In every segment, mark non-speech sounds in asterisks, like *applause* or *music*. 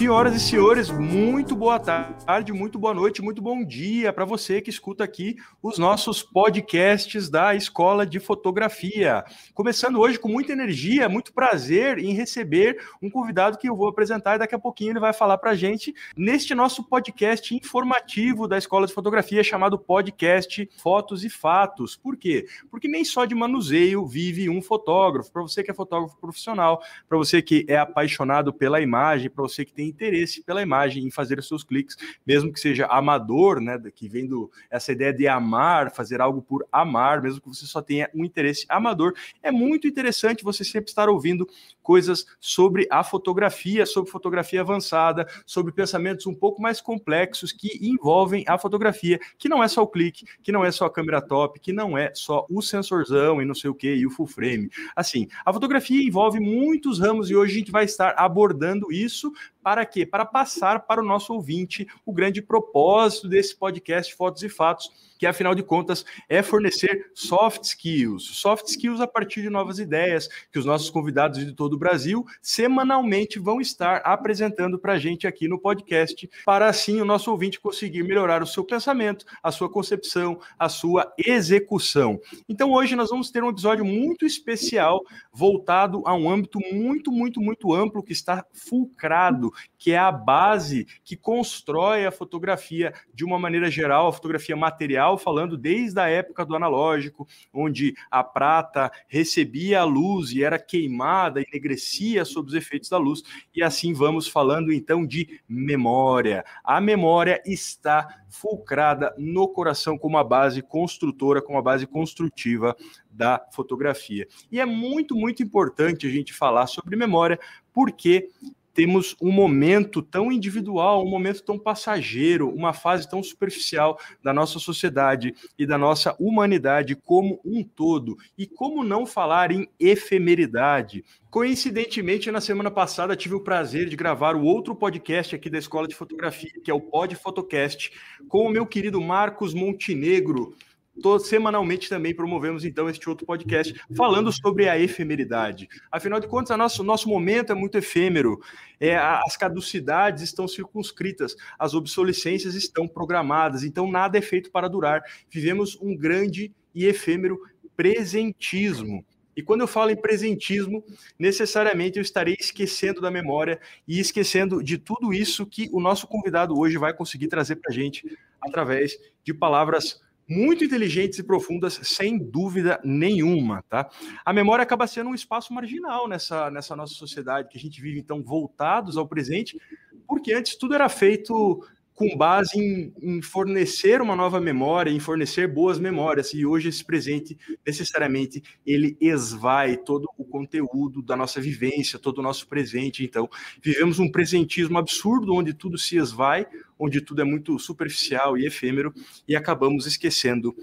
Senhoras e senhores, muito boa tarde, muito boa noite, muito bom dia para você que escuta aqui os nossos podcasts da Escola de Fotografia. Começando hoje com muita energia, muito prazer em receber um convidado que eu vou apresentar e daqui a pouquinho ele vai falar para gente neste nosso podcast informativo da Escola de Fotografia chamado Podcast Fotos e Fatos. Por quê? Porque nem só de manuseio vive um fotógrafo. Para você que é fotógrafo profissional, para você que é apaixonado pela imagem, para você que tem interesse pela imagem em fazer os seus cliques, mesmo que seja amador, né, que vem do, essa ideia de amar, fazer algo por amar, mesmo que você só tenha um interesse amador, é muito interessante você sempre estar ouvindo coisas sobre a fotografia, sobre fotografia avançada, sobre pensamentos um pouco mais complexos que envolvem a fotografia, que não é só o clique, que não é só a câmera top, que não é só o sensorzão e não sei o que, e o full frame. Assim, a fotografia envolve muitos ramos e hoje a gente vai estar abordando isso para quê? Para passar para o nosso ouvinte o grande propósito desse podcast Fotos e Fatos que afinal de contas é fornecer soft skills. Soft skills a partir de novas ideias que os nossos convidados de todo o Brasil semanalmente vão estar apresentando para a gente aqui no podcast, para assim o nosso ouvinte conseguir melhorar o seu pensamento, a sua concepção, a sua execução. Então hoje nós vamos ter um episódio muito especial voltado a um âmbito muito, muito, muito amplo que está fulcrado, que é a base que constrói a fotografia de uma maneira geral, a fotografia material falando desde a época do analógico, onde a prata recebia a luz e era queimada, enegrecia sob os efeitos da luz, e assim vamos falando então de memória. A memória está fulcrada no coração como a base construtora, como a base construtiva da fotografia. E é muito, muito importante a gente falar sobre memória, porque temos um momento tão individual, um momento tão passageiro, uma fase tão superficial da nossa sociedade e da nossa humanidade como um todo. E como não falar em efemeridade? Coincidentemente, na semana passada, tive o prazer de gravar o outro podcast aqui da Escola de Fotografia, que é o Pod Fotocast, com o meu querido Marcos Montenegro Todo, semanalmente também promovemos então este outro podcast falando sobre a efemeridade. Afinal de contas, nosso, nosso momento é muito efêmero, é, as caducidades estão circunscritas, as obsolescências estão programadas, então nada é feito para durar. Vivemos um grande e efêmero presentismo. E quando eu falo em presentismo, necessariamente eu estarei esquecendo da memória e esquecendo de tudo isso que o nosso convidado hoje vai conseguir trazer para a gente através de palavras muito inteligentes e profundas, sem dúvida nenhuma, tá? A memória acaba sendo um espaço marginal nessa, nessa nossa sociedade que a gente vive, então, voltados ao presente, porque antes tudo era feito com base em, em, fornecer uma nova memória, em fornecer boas memórias. E hoje esse presente, necessariamente, ele esvai todo o conteúdo da nossa vivência, todo o nosso presente. Então, vivemos um presentismo absurdo, onde tudo se esvai, onde tudo é muito superficial e efêmero, e acabamos esquecendo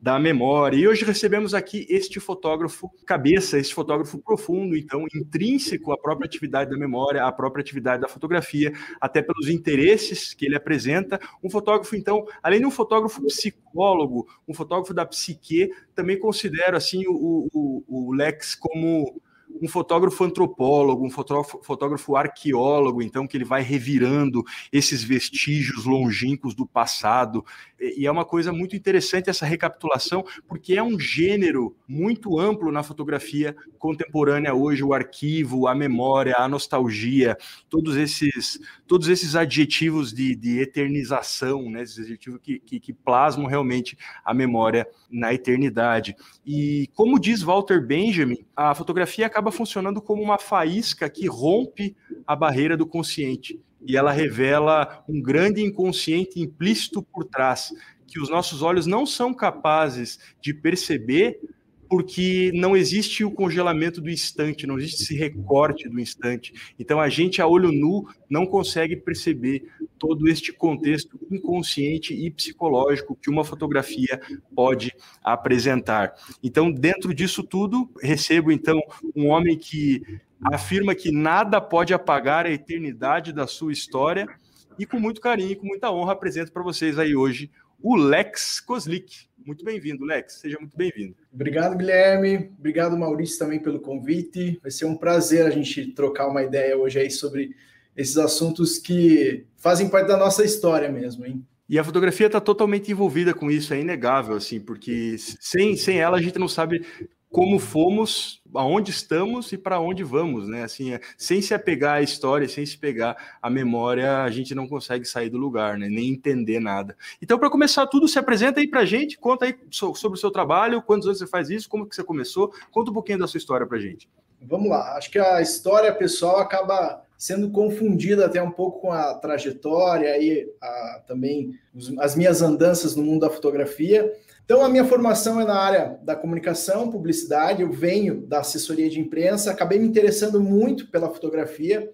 da memória. E hoje recebemos aqui este fotógrafo cabeça, este fotógrafo profundo, então, intrínseco à própria atividade da memória, à própria atividade da fotografia, até pelos interesses que ele apresenta. Um fotógrafo, então, além de um fotógrafo psicólogo, um fotógrafo da psique, também considero, assim, o, o, o Lex como um fotógrafo antropólogo, um fotógrafo, fotógrafo arqueólogo, então, que ele vai revirando esses vestígios longínquos do passado. E é uma coisa muito interessante essa recapitulação, porque é um gênero muito amplo na fotografia contemporânea hoje, o arquivo, a memória, a nostalgia, todos esses, todos esses adjetivos de, de eternização, né, esses adjetivos que, que, que plasmam realmente a memória na eternidade. E como diz Walter Benjamin, a fotografia acaba funcionando como uma faísca que rompe a barreira do consciente e ela revela um grande inconsciente implícito por trás que os nossos olhos não são capazes de perceber porque não existe o congelamento do instante, não existe esse recorte do instante. Então a gente a olho nu não consegue perceber todo este contexto inconsciente e psicológico que uma fotografia pode apresentar. Então, dentro disso tudo, recebo então um homem que afirma que nada pode apagar a eternidade da sua história e com muito carinho e com muita honra apresento para vocês aí hoje o Lex Kozlik. Muito bem-vindo, Lex. Seja muito bem-vindo. Obrigado, Guilherme. Obrigado, Maurício, também pelo convite. Vai ser um prazer a gente trocar uma ideia hoje aí sobre esses assuntos que fazem parte da nossa história mesmo, hein? E a fotografia está totalmente envolvida com isso, é inegável, assim, porque sem, sem ela a gente não sabe como fomos, aonde estamos e para onde vamos, né? Assim, é, sem se apegar à história, sem se pegar à memória, a gente não consegue sair do lugar, né? Nem entender nada. Então, para começar tudo, se apresenta aí para a gente, conta aí sobre o seu trabalho, quantos anos você faz isso, como que você começou, conta um pouquinho da sua história para a gente. Vamos lá, acho que a história pessoal acaba sendo confundida até um pouco com a trajetória e a, também as minhas andanças no mundo da fotografia. Então, a minha formação é na área da comunicação, publicidade, eu venho da assessoria de imprensa, acabei me interessando muito pela fotografia,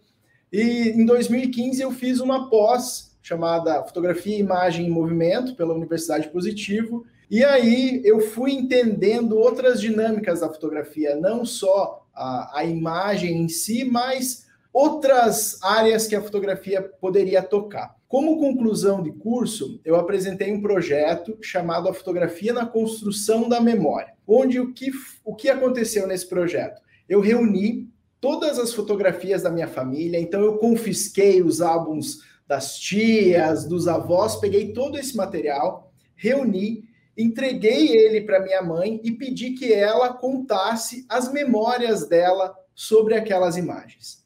e em 2015 eu fiz uma pós chamada Fotografia e Imagem em Movimento pela Universidade Positivo, e aí eu fui entendendo outras dinâmicas da fotografia, não só a, a imagem em si, mas outras áreas que a fotografia poderia tocar. Como conclusão de curso, eu apresentei um projeto chamado A Fotografia na Construção da Memória, onde o que, o que aconteceu nesse projeto? Eu reuni todas as fotografias da minha família, então eu confisquei os álbuns das tias, dos avós, peguei todo esse material, reuni, entreguei ele para minha mãe e pedi que ela contasse as memórias dela sobre aquelas imagens.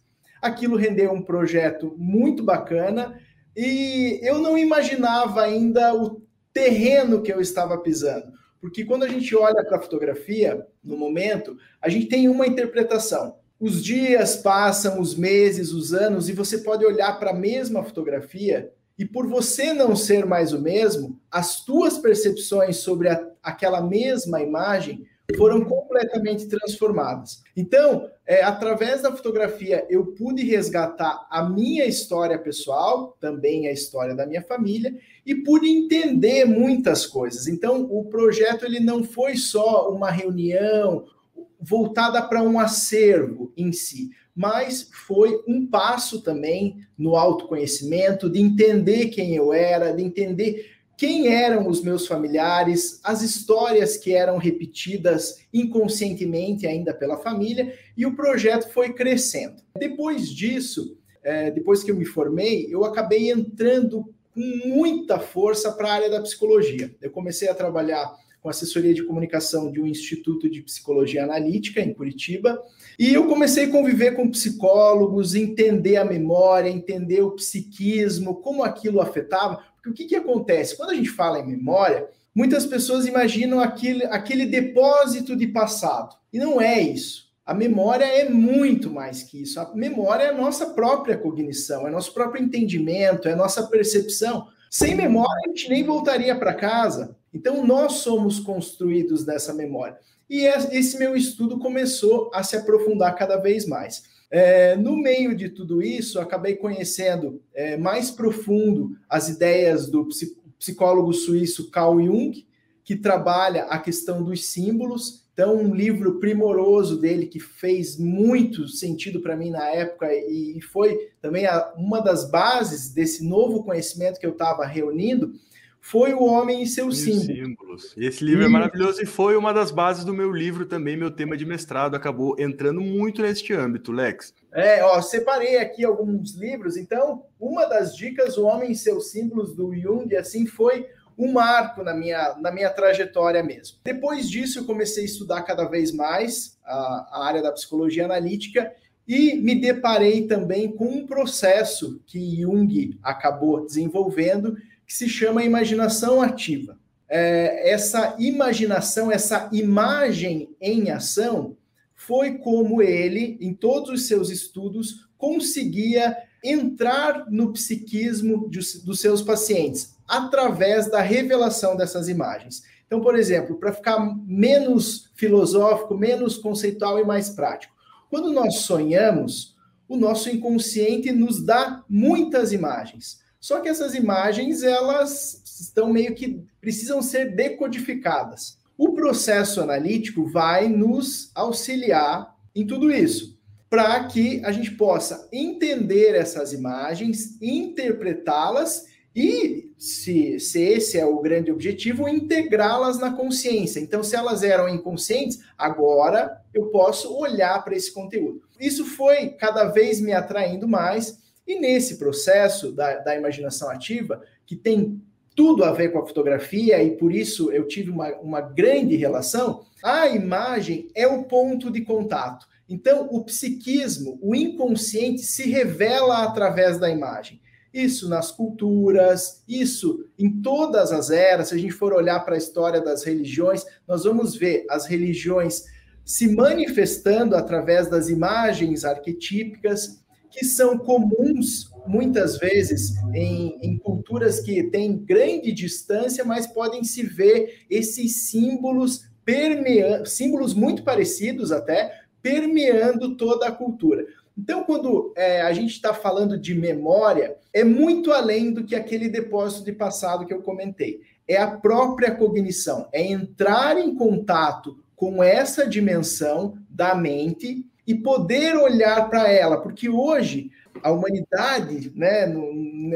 Aquilo rendeu um projeto muito bacana e eu não imaginava ainda o terreno que eu estava pisando. Porque quando a gente olha para a fotografia, no momento, a gente tem uma interpretação. Os dias passam, os meses, os anos, e você pode olhar para a mesma fotografia e por você não ser mais o mesmo, as tuas percepções sobre a, aquela mesma imagem foram completamente transformadas. Então, é, através da fotografia, eu pude resgatar a minha história pessoal, também a história da minha família, e pude entender muitas coisas. Então, o projeto ele não foi só uma reunião voltada para um acervo em si, mas foi um passo também no autoconhecimento, de entender quem eu era, de entender quem eram os meus familiares, as histórias que eram repetidas inconscientemente ainda pela família, e o projeto foi crescendo. Depois disso, é, depois que eu me formei, eu acabei entrando com muita força para a área da psicologia. Eu comecei a trabalhar com assessoria de comunicação de um instituto de psicologia analítica em Curitiba, e eu comecei a conviver com psicólogos, entender a memória, entender o psiquismo, como aquilo afetava, porque o que, que acontece? Quando a gente fala em memória, muitas pessoas imaginam aquele, aquele depósito de passado. E não é isso. A memória é muito mais que isso. A memória é a nossa própria cognição, é nosso próprio entendimento, é nossa percepção. Sem memória, a gente nem voltaria para casa. Então, nós somos construídos dessa memória. E esse meu estudo começou a se aprofundar cada vez mais. É, no meio de tudo isso, acabei conhecendo é, mais profundo as ideias do psicólogo suíço Carl Jung, que trabalha a questão dos símbolos. Então, um livro primoroso dele que fez muito sentido para mim na época e foi também a, uma das bases desse novo conhecimento que eu estava reunindo foi o Homem e seus símbolos. símbolos. E esse livro é e... é maravilhoso e foi uma das bases do meu livro também, meu tema de mestrado acabou entrando muito neste âmbito, Lex. É, ó, separei aqui alguns livros, então, uma das dicas, O Homem e seus símbolos, do Jung, assim, foi um marco na minha, na minha trajetória mesmo. Depois disso, eu comecei a estudar cada vez mais a, a área da psicologia analítica e me deparei também com um processo que Jung acabou desenvolvendo, que se chama imaginação ativa. É, essa imaginação, essa imagem em ação, foi como ele, em todos os seus estudos, conseguia entrar no psiquismo de, dos seus pacientes através da revelação dessas imagens. Então, por exemplo, para ficar menos filosófico, menos conceitual e mais prático, quando nós sonhamos, o nosso inconsciente nos dá muitas imagens. Só que essas imagens, elas estão meio que precisam ser decodificadas. O processo analítico vai nos auxiliar em tudo isso, para que a gente possa entender essas imagens, interpretá-las e, se, se esse é o grande objetivo, integrá-las na consciência. Então, se elas eram inconscientes, agora eu posso olhar para esse conteúdo. Isso foi cada vez me atraindo mais E nesse processo da, da imaginação ativa, que tem tudo a ver com a fotografia e por isso eu tive uma, uma grande relação, a imagem é o ponto de contato. Então, o psiquismo, o inconsciente se revela através da imagem. Isso nas culturas, isso em todas as eras. Se a gente for olhar para a história das religiões, nós vamos ver as religiões se manifestando através das imagens arquetípicas que são comuns muitas vezes em, em, culturas que têm grande distância, mas podem se ver esses símbolos permeando, símbolos muito parecidos até, permeando toda a cultura. Então, quando é, a gente está falando de memória, é muito além do que aquele depósito de passado que eu comentei. É a própria cognição, é entrar em contato com essa dimensão da mente e poder olhar para ela, porque hoje a humanidade, né, no,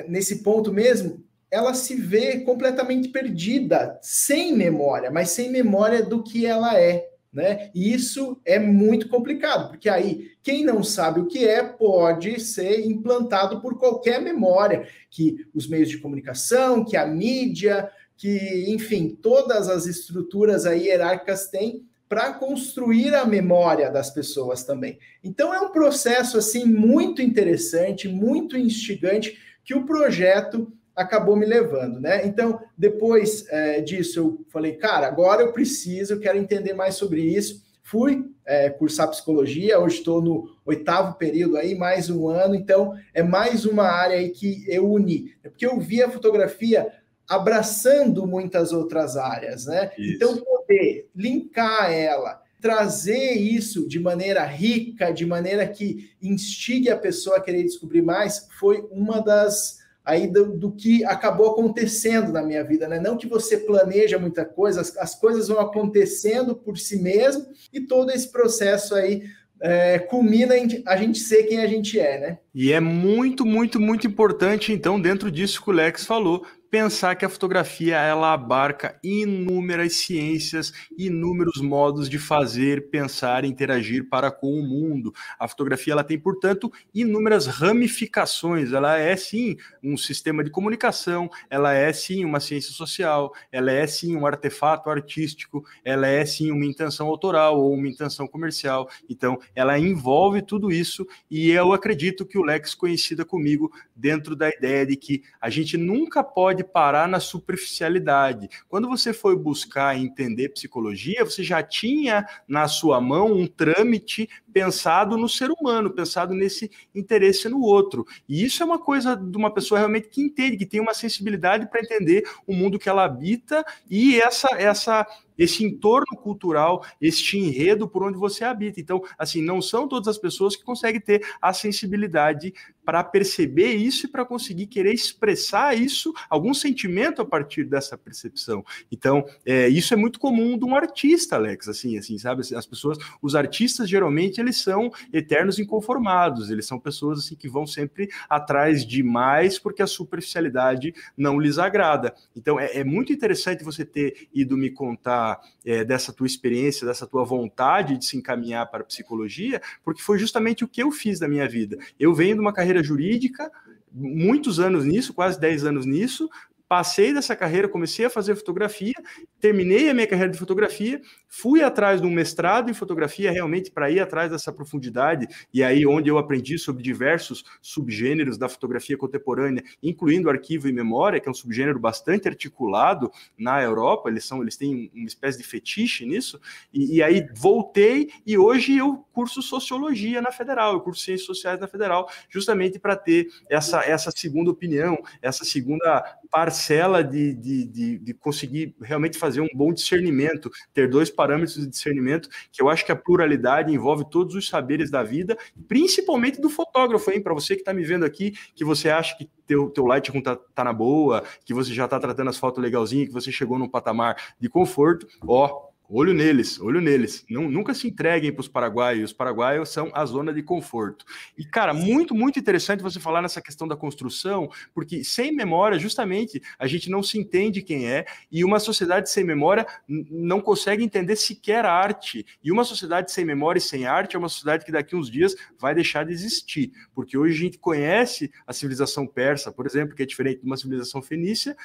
nesse ponto mesmo, ela se vê completamente perdida, sem memória, mas sem memória do que ela é. Né? E isso é muito complicado, porque aí quem não sabe o que é pode ser implantado por qualquer memória que os meios de comunicação, que a mídia, que, enfim, todas as estruturas aí hierárquicas têm para construir a memória das pessoas também. Então é um processo assim muito interessante, muito instigante que o projeto acabou me levando, né? Então depois é, disso eu falei, cara, agora eu preciso, eu quero entender mais sobre isso. Fui é, cursar psicologia, hoje estou no oitavo período aí, mais um ano, então é mais uma área aí que eu uni. Porque eu vi a fotografia abraçando muitas outras áreas, né? Isso. Então, poder linkar ela, trazer isso de maneira rica, de maneira que instigue a pessoa a querer descobrir mais, foi uma das aí do, do, que acabou acontecendo na minha vida, né? Não que você planeja muita coisa, as, as coisas vão acontecendo por si mesmo e todo esse processo aí é, culmina em a gente ser quem a gente é, né? E é muito, muito, muito importante, então, dentro disso que o Lex falou, pensar que a fotografia ela abarca inúmeras ciências, inúmeros modos de fazer, pensar, interagir para com o mundo. A fotografia ela tem, portanto, inúmeras ramificações. Ela é sim um sistema de comunicação, ela é sim uma ciência social, ela é sim um artefato artístico, ela é sim uma intenção autoral ou uma intenção comercial. Então, ela envolve tudo isso e eu acredito que o Lex conhecida comigo dentro da ideia de que a gente nunca pode pode parar na superficialidade. Quando você foi buscar entender psicologia, você já tinha na sua mão um trâmite pensado no ser humano, pensado nesse interesse no outro. E isso é uma coisa de uma pessoa realmente que entende, que tem uma sensibilidade para entender o mundo que ela habita e essa essa esse entorno cultural, este enredo por onde você habita. Então, assim, não são todas as pessoas que conseguem ter a sensibilidade para perceber isso e para conseguir querer expressar isso, algum sentimento a partir dessa percepção. Então, é, isso é muito comum de um artista, Alex, assim, assim, sabe? As pessoas, os artistas geralmente eles são eternos inconformados, eles são pessoas assim que vão sempre atrás de mais porque a superficialidade não lhes agrada. Então, é, é muito interessante você ter ido me contar é, dessa tua experiência, dessa tua vontade de se encaminhar para a psicologia, porque foi justamente o que eu fiz da minha vida. Eu venho de uma carreira jurídica, muitos anos nisso, quase 10 anos nisso, passei dessa carreira, comecei a fazer fotografia, terminei a minha carreira de fotografia, fui atrás de um mestrado em fotografia realmente para ir atrás dessa profundidade, e aí onde eu aprendi sobre diversos subgêneros da fotografia contemporânea, incluindo arquivo e memória, que é um subgênero bastante articulado na Europa, eles são, eles têm uma espécie de fetiche nisso, e, e aí voltei e hoje eu curso sociologia na Federal, eu curso ciências sociais na Federal, justamente para ter essa, essa segunda opinião, essa segunda parcela de, de, de, de, conseguir realmente fazer um bom discernimento, ter dois parâmetros de discernimento, que eu acho que a pluralidade envolve todos os saberes da vida, principalmente do fotógrafo, hein? Para você que está me vendo aqui, que você acha que teu, teu Lightroom tá, tá na boa, que você já está tratando as fotos legalzinho, que você chegou num patamar de conforto, ó, Olho neles, olho neles. Não, nunca se entreguem para os paraguaios. Os paraguaios são a zona de conforto. E, cara, muito, muito interessante você falar nessa questão da construção, porque sem memória, justamente, a gente não se entende quem é, e uma sociedade sem memória não consegue entender sequer a arte. E uma sociedade sem memória e sem arte é uma sociedade que daqui uns dias vai deixar de existir. Porque hoje a gente conhece a civilização persa, por exemplo, que é diferente de uma civilização fenícia,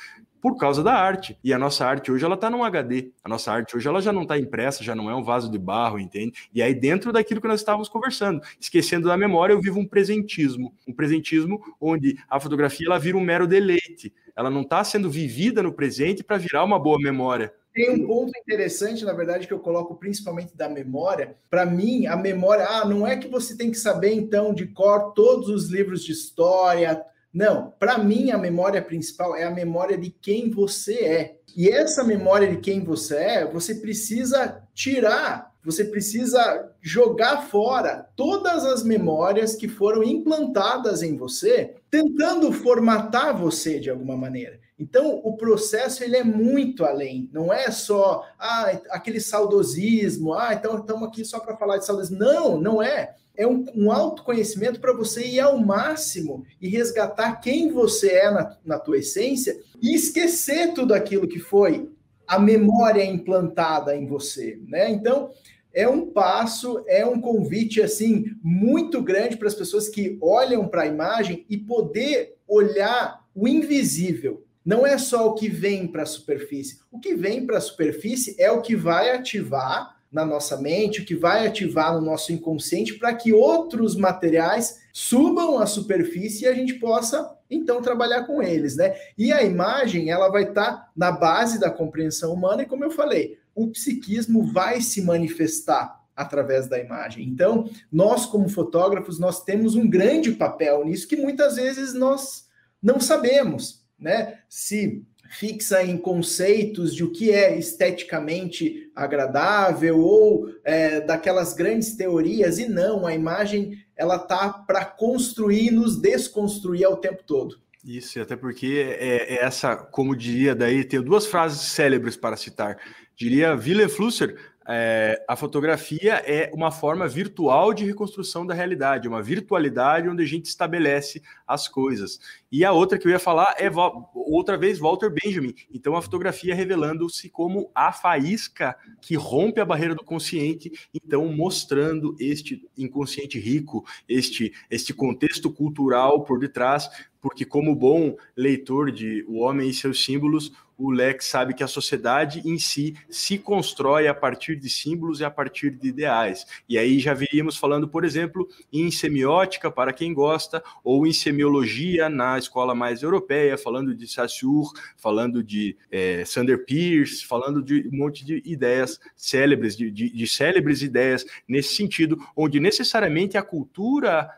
por causa da arte. E a nossa arte hoje ela está num HD. A nossa arte hoje ela já não está impressa, já não é um vaso de barro, entende? E aí dentro daquilo que nós estávamos conversando, esquecendo da memória, eu vivo um presentismo, um presentismo onde a fotografia ela vira um mero deleite. Ela não está sendo vivida no presente para virar uma boa memória. Tem um ponto interessante, na verdade, que eu coloco principalmente da memória. Para mim, a memória, ah, não é que você tem que saber então de cor todos os livros de história, não, para mim a memória principal é a memória de quem você é. E essa memória de quem você é, você precisa tirar, você precisa jogar fora todas as memórias que foram implantadas em você, tentando formatar você de alguma maneira. Então, o processo ele é muito além, não é só ah, aquele saudosismo, ah, então estamos aqui só para falar de saudosismo. Não, não é é um, um autoconhecimento para você ir ao máximo e resgatar quem você é na, na tua essência e esquecer tudo aquilo que foi a memória implantada em você, né? Então, é um passo, é um convite assim muito grande para as pessoas que olham para a imagem e poder olhar o invisível. Não é só o que vem para a superfície. O que vem para a superfície é o que vai ativar na nossa mente, o que vai ativar no nosso inconsciente para que outros materiais subam à superfície e a gente possa então trabalhar com eles, né? E a imagem, ela vai estar tá na base da compreensão humana e como eu falei, o psiquismo vai se manifestar através da imagem. Então, nós como fotógrafos, nós temos um grande papel nisso que muitas vezes nós não sabemos, né? Se fixa em conceitos de o que é esteticamente agradável ou é, daquelas grandes teorias e não a imagem ela tá para construir nos desconstruir ao tempo todo. Isso até porque é, é essa como diria daí tenho duas frases célebres para citar. Diria Willem Flusser é, a fotografia é uma forma virtual de reconstrução da realidade, uma virtualidade onde a gente estabelece as coisas. E a outra que eu ia falar é outra vez Walter Benjamin. Então a fotografia revelando-se como a faísca que rompe a barreira do consciente, então mostrando este inconsciente rico, este este contexto cultural por detrás, porque como bom leitor de O Homem e seus símbolos, o Lex sabe que a sociedade em si se constrói a partir de símbolos e a partir de ideais. E aí já viríamos falando, por exemplo, em semiótica, para quem gosta, ou em semiologia na escola mais europeia, falando de Saussure, falando de é, Sander Peirce, falando de um monte de ideias célebres, de, de, de célebres ideias nesse sentido, onde necessariamente a cultura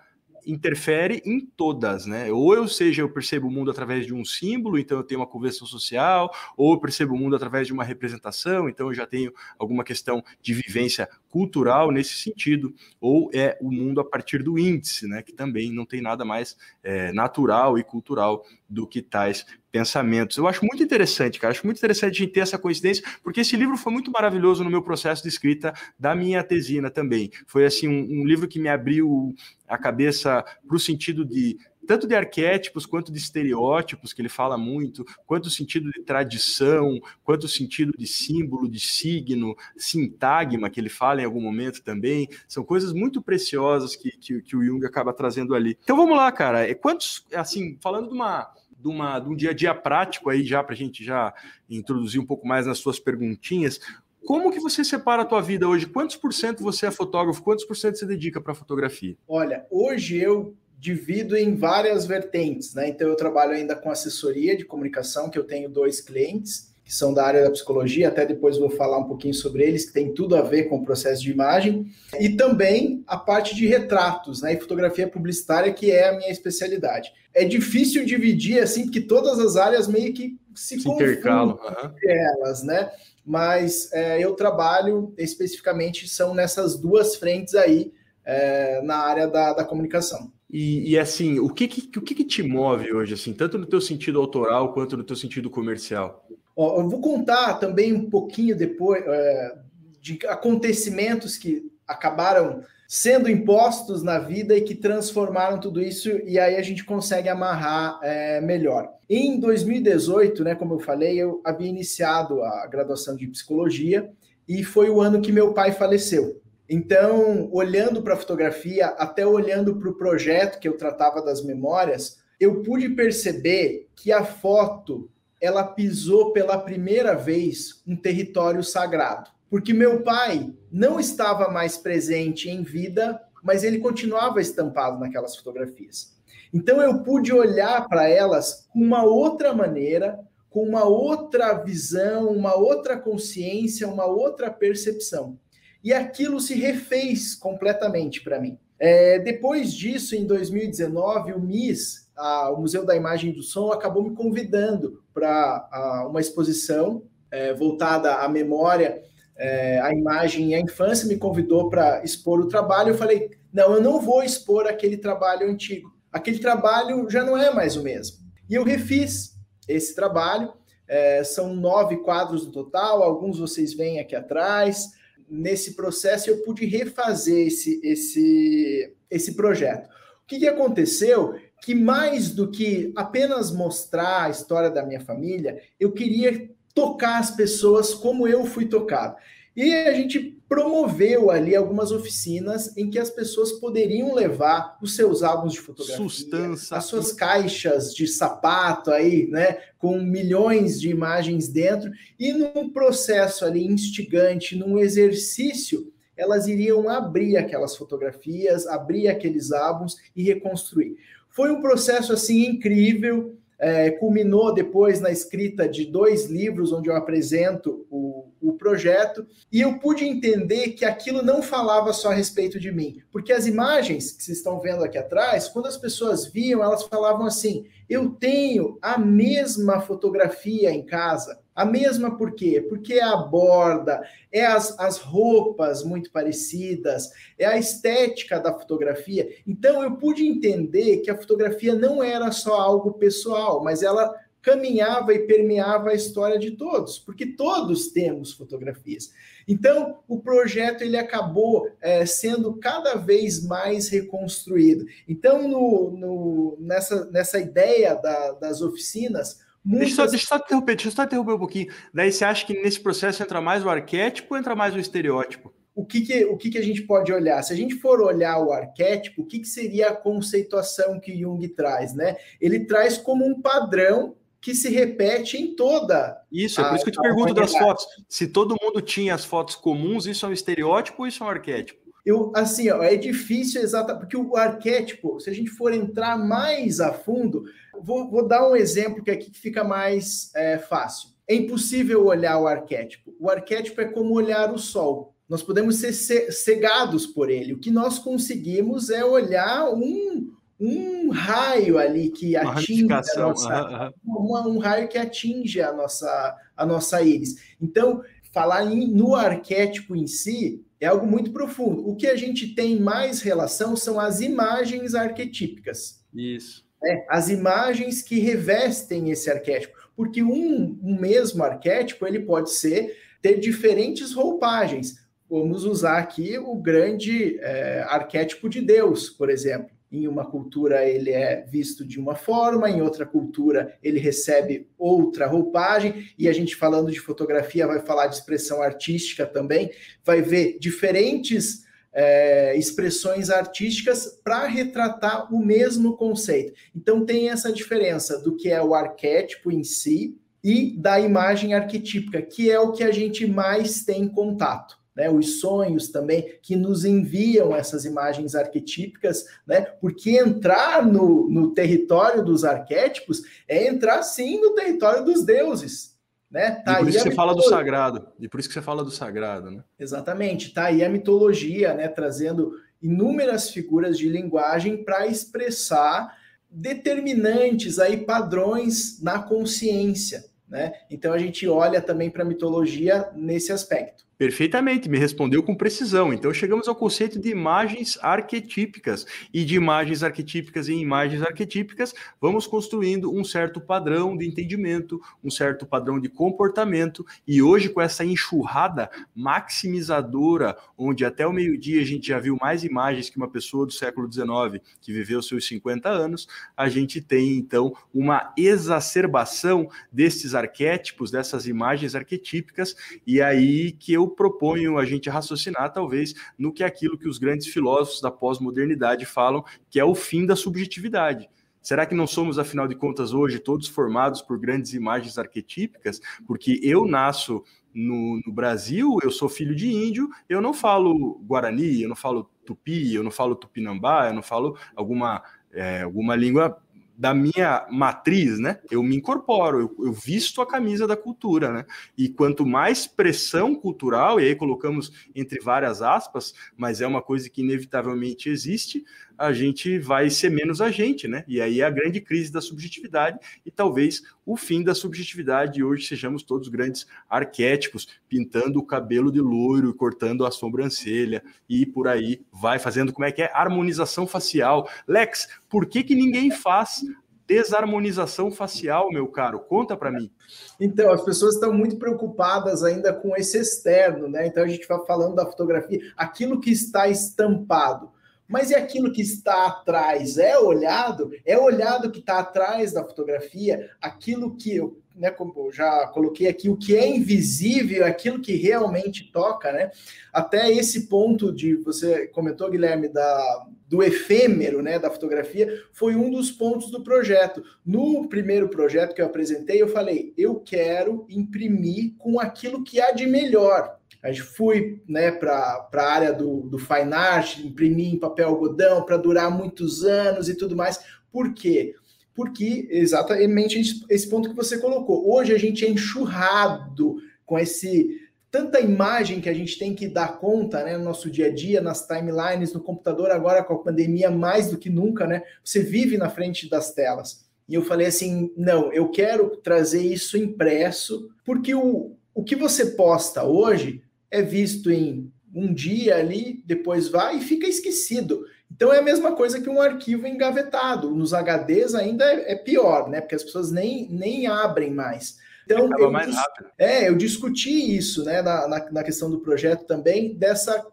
interfere em todas, né? Ou eu seja, eu percebo o mundo através de um símbolo, então eu tenho uma convenção social, ou eu percebo o mundo através de uma representação, então eu já tenho alguma questão de vivência cultural nesse sentido, ou é o mundo a partir do índice, né? Que também não tem nada mais é, natural e cultural do que tais pensamentos. Eu acho muito interessante, cara. Acho muito interessante a ter essa coincidência, porque esse livro foi muito maravilhoso no meu processo de escrita da minha tesina também. Foi assim um, um livro que me abriu a cabeça para o sentido de tanto de arquétipos quanto de estereótipos, que ele fala muito, quanto o sentido de tradição, quanto o sentido de símbolo, de signo, sintagma, que ele fala em algum momento também. São coisas muito preciosas que, que, que o Jung acaba trazendo ali. Então vamos lá, cara. É, quantos, assim, falando de uma de, uma, de um dia a dia prático aí já para a gente já introduzir um pouco mais nas suas perguntinhas. Como que você separa a tua vida hoje? Quantos por cento você é fotógrafo? Quantos por cento você dedica para fotografia? Olha, hoje eu divido em várias vertentes, né? Então eu trabalho ainda com assessoria de comunicação, que eu tenho dois clientes que são da área da psicologia, até depois vou falar um pouquinho sobre eles, que tem tudo a ver com o processo de imagem, e também a parte de retratos, né, e fotografia publicitária, que é a minha especialidade. É difícil dividir, assim, porque todas as áreas meio que se, se intercalam uhum. elas, né? Mas é, eu trabalho especificamente, são nessas duas frentes aí, é, na área da, da comunicação. E, e, assim, o que, que, o que, que te move hoje, assim, tanto no teu sentido autoral quanto no teu sentido comercial? Ó, eu vou contar também um pouquinho depois, é, de acontecimentos que acabaram sendo impostos na vida e que transformaram tudo isso, e aí a gente consegue amarrar é, melhor. Em 2018, né, como eu falei, eu havia iniciado a graduação de psicologia e foi o ano que meu pai faleceu. Então, olhando para a fotografia, até olhando para o projeto que eu tratava das memórias, eu pude perceber que a foto ela pisou pela primeira vez um território sagrado porque meu pai não estava mais presente em vida, mas ele continuava estampado naquelas fotografias. Então eu pude olhar para elas com uma outra maneira, com uma outra visão, uma outra consciência, uma outra percepção. E aquilo se refez completamente para mim. É, depois disso, em 2019, o MIS, a, o Museu da Imagem e do Som, acabou me convidando para uma exposição é, voltada à memória é, a imagem e a infância, me convidou para expor o trabalho. Eu falei: não, eu não vou expor aquele trabalho antigo. Aquele trabalho já não é mais o mesmo. E eu refiz esse trabalho. É, são nove quadros no total, alguns vocês veem aqui atrás. Nesse processo, eu pude refazer esse, esse, esse projeto. O que, que aconteceu? Que mais do que apenas mostrar a história da minha família, eu queria tocar as pessoas como eu fui tocado. E a gente promoveu ali algumas oficinas em que as pessoas poderiam levar os seus álbuns de fotografia, Sustância. as suas caixas de sapato aí, né, com milhões de imagens dentro, e num processo ali instigante, num exercício, elas iriam abrir aquelas fotografias, abrir aqueles álbuns e reconstruir. Foi um processo assim incrível é, culminou depois na escrita de dois livros onde eu apresento o, o projeto e eu pude entender que aquilo não falava só a respeito de mim, porque as imagens que vocês estão vendo aqui atrás, quando as pessoas viam, elas falavam assim: eu tenho a mesma fotografia em casa. A mesma por quê? Porque é a borda, é as, as roupas muito parecidas, é a estética da fotografia. Então eu pude entender que a fotografia não era só algo pessoal, mas ela caminhava e permeava a história de todos, porque todos temos fotografias. Então, o projeto ele acabou é, sendo cada vez mais reconstruído. Então, no, no, nessa, nessa ideia da, das oficinas, Muitas... Deixa, eu só, deixa, só interromper, deixa eu só interromper um pouquinho. Daí você acha que nesse processo entra mais o arquétipo ou entra mais o estereótipo? O que, que, o que, que a gente pode olhar? Se a gente for olhar o arquétipo, o que, que seria a conceituação que Jung traz? Né? Ele traz como um padrão que se repete em toda. Isso, é por isso que eu te pergunto das fotos. Se todo mundo tinha as fotos comuns, isso é um estereótipo ou isso é um arquétipo? Eu, assim, ó, é difícil exatamente, porque o arquétipo, se a gente for entrar mais a fundo, vou, vou dar um exemplo que aqui fica mais é, fácil. É impossível olhar o arquétipo. O arquétipo é como olhar o sol. Nós podemos ser cegados por ele. O que nós conseguimos é olhar um, um raio ali que uma atinge a nossa, uma, um raio que atinge a nossa, a nossa íris. Então, falar em, no arquétipo em si é algo muito profundo. O que a gente tem mais relação são as imagens arquetípicas. Isso. É, as imagens que revestem esse arquétipo. Porque um, um mesmo arquétipo ele pode ser ter diferentes roupagens. Vamos usar aqui o grande é, arquétipo de Deus, por exemplo. Em uma cultura ele é visto de uma forma, em outra cultura ele recebe outra roupagem, e a gente falando de fotografia vai falar de expressão artística também, vai ver diferentes é, expressões artísticas para retratar o mesmo conceito. Então tem essa diferença do que é o arquétipo em si e da imagem arquetípica, que é o que a gente mais tem contato né, os sonhos também, que nos enviam essas imagens arquetípicas, né, porque entrar no, no território dos arquétipos é entrar sim no território dos deuses. Né? Tá e por isso que você fala do sagrado, e por isso que você fala do sagrado, né? Exatamente, tá aí a mitologia, né, trazendo inúmeras figuras de linguagem para expressar determinantes aí padrões na consciência, né? Então a gente olha também para a mitologia nesse aspecto. Perfeitamente, me respondeu com precisão. Então chegamos ao conceito de imagens arquetípicas. E de imagens arquetípicas em imagens arquetípicas, vamos construindo um certo padrão de entendimento, um certo padrão de comportamento. E hoje, com essa enxurrada maximizadora, onde até o meio-dia a gente já viu mais imagens que uma pessoa do século XIX que viveu seus 50 anos, a gente tem então uma exacerbação desses arquétipos, dessas imagens arquetípicas, e aí que eu eu proponho a gente raciocinar, talvez, no que é aquilo que os grandes filósofos da pós-modernidade falam, que é o fim da subjetividade. Será que não somos, afinal de contas, hoje todos formados por grandes imagens arquetípicas? Porque eu nasço no, no, Brasil, eu sou filho de índio, eu não falo guarani, eu não falo tupi, eu não falo tupinambá, eu não falo alguma, é, alguma língua da minha matriz, né? Eu me incorporo, eu, eu, visto a camisa da cultura, né? E quanto mais pressão cultural, e aí colocamos entre várias aspas, mas é uma coisa que inevitavelmente existe, a gente vai ser menos a gente, né? E aí é a grande crise da subjetividade e talvez o fim da subjetividade. E hoje sejamos todos grandes arquétipos, pintando o cabelo de loiro e cortando a sobrancelha e por aí vai fazendo como é que é harmonização facial. Lex, por que que ninguém faz desarmonização facial, meu caro? Conta para mim. Então, as pessoas estão muito preocupadas ainda com esse externo, né? Então a gente vai falando da fotografia, aquilo que está estampado. Mas e aquilo que está atrás? É olhado? É olhado que está atrás da fotografia? Aquilo que eu, né, como eu já coloquei aqui, o que é invisível, aquilo que realmente toca, né? Até esse ponto de você comentou, Guilherme, da, do efêmero, né, da fotografia, foi um dos pontos do projeto. No primeiro projeto que eu apresentei, eu falei, eu quero imprimir com aquilo que há de melhor. A gente fui né, para a área do, do fine art, imprimir em papel algodão para durar muitos anos e tudo mais. Por quê? Porque exatamente esse ponto que você colocou. Hoje a gente é enxurrado com esse tanta imagem que a gente tem que dar conta né, no nosso dia a dia, nas timelines, no computador, agora com a pandemia, mais do que nunca, né? Você vive na frente das telas. E eu falei assim: não, eu quero trazer isso impresso, porque o, o que você posta hoje é visto em um dia ali, depois vai e fica esquecido. Então é a mesma coisa que um arquivo engavetado. Nos HDs ainda é, é pior, né? Porque as pessoas nem, nem abrem mais. Então, eu, mais. É, eu discuti isso né, na, na, na questão do projeto também, dessa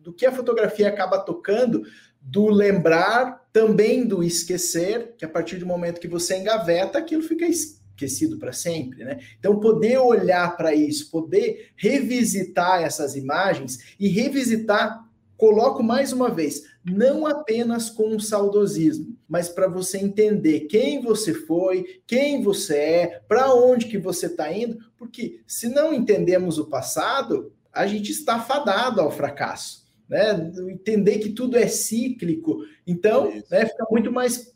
do que a fotografia acaba tocando, do lembrar, também do esquecer, que a partir do momento que você engaveta, aquilo fica esquecido esquecido para sempre, né? Então, poder olhar para isso, poder revisitar essas imagens e revisitar, coloco mais uma vez, não apenas com um saudosismo, mas para você entender quem você foi, quem você é, para onde que você está indo, porque se não entendemos o passado, a gente está fadado ao fracasso. Né? Entender que tudo é cíclico, então né, fica muito mais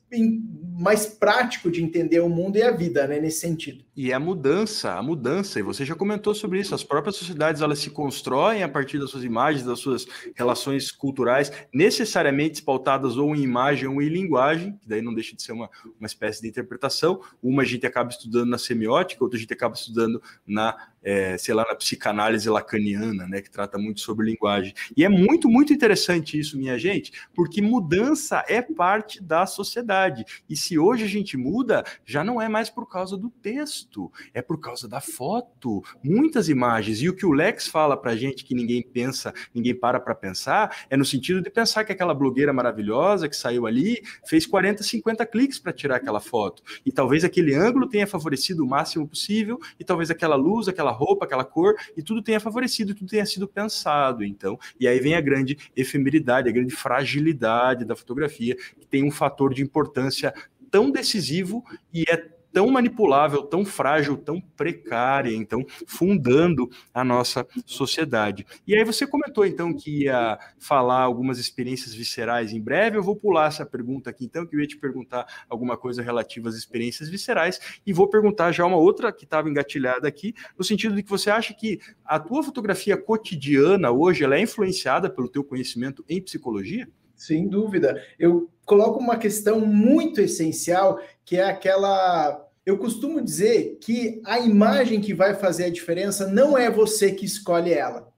mais prático de entender o mundo e a vida, né, nesse sentido. E a mudança, a mudança, e você já comentou sobre isso, as próprias sociedades elas se constroem a partir das suas imagens, das suas relações culturais, necessariamente pautadas ou em imagem ou em linguagem, que daí não deixa de ser uma, uma espécie de interpretação. Uma a gente acaba estudando na semiótica, outra a gente acaba estudando na é, sei lá, na psicanálise lacaniana, né, que trata muito sobre linguagem. E é muito, muito interessante isso, minha gente, porque mudança é parte da sociedade. E se hoje a gente muda, já não é mais por causa do texto, é por causa da foto, muitas imagens. E o que o Lex fala para a gente que ninguém pensa, ninguém para para pensar, é no sentido de pensar que aquela blogueira maravilhosa que saiu ali fez 40, 50 cliques para tirar aquela foto. E talvez aquele ângulo tenha favorecido o máximo possível, e talvez aquela luz, aquela roupa, aquela cor, e tudo tenha favorecido, tudo tenha sido pensado. Então, e aí vem a grande efemeridade, a grande fragilidade da fotografia, que tem um fator de importância tão decisivo e é tão manipulável, tão frágil, tão precária, então, fundando a nossa sociedade. E aí você comentou, então, que ia falar algumas experiências viscerais em breve, eu vou pular essa pergunta aqui, então, que eu ia te perguntar alguma coisa relativa às experiências viscerais, e vou perguntar já uma outra que estava engatilhada aqui, no sentido de que você acha que a tua fotografia cotidiana hoje, ela é influenciada pelo teu conhecimento em psicologia? Sem dúvida. Eu coloco uma questão muito essencial, que é aquela. Eu costumo dizer que a imagem que vai fazer a diferença não é você que escolhe ela.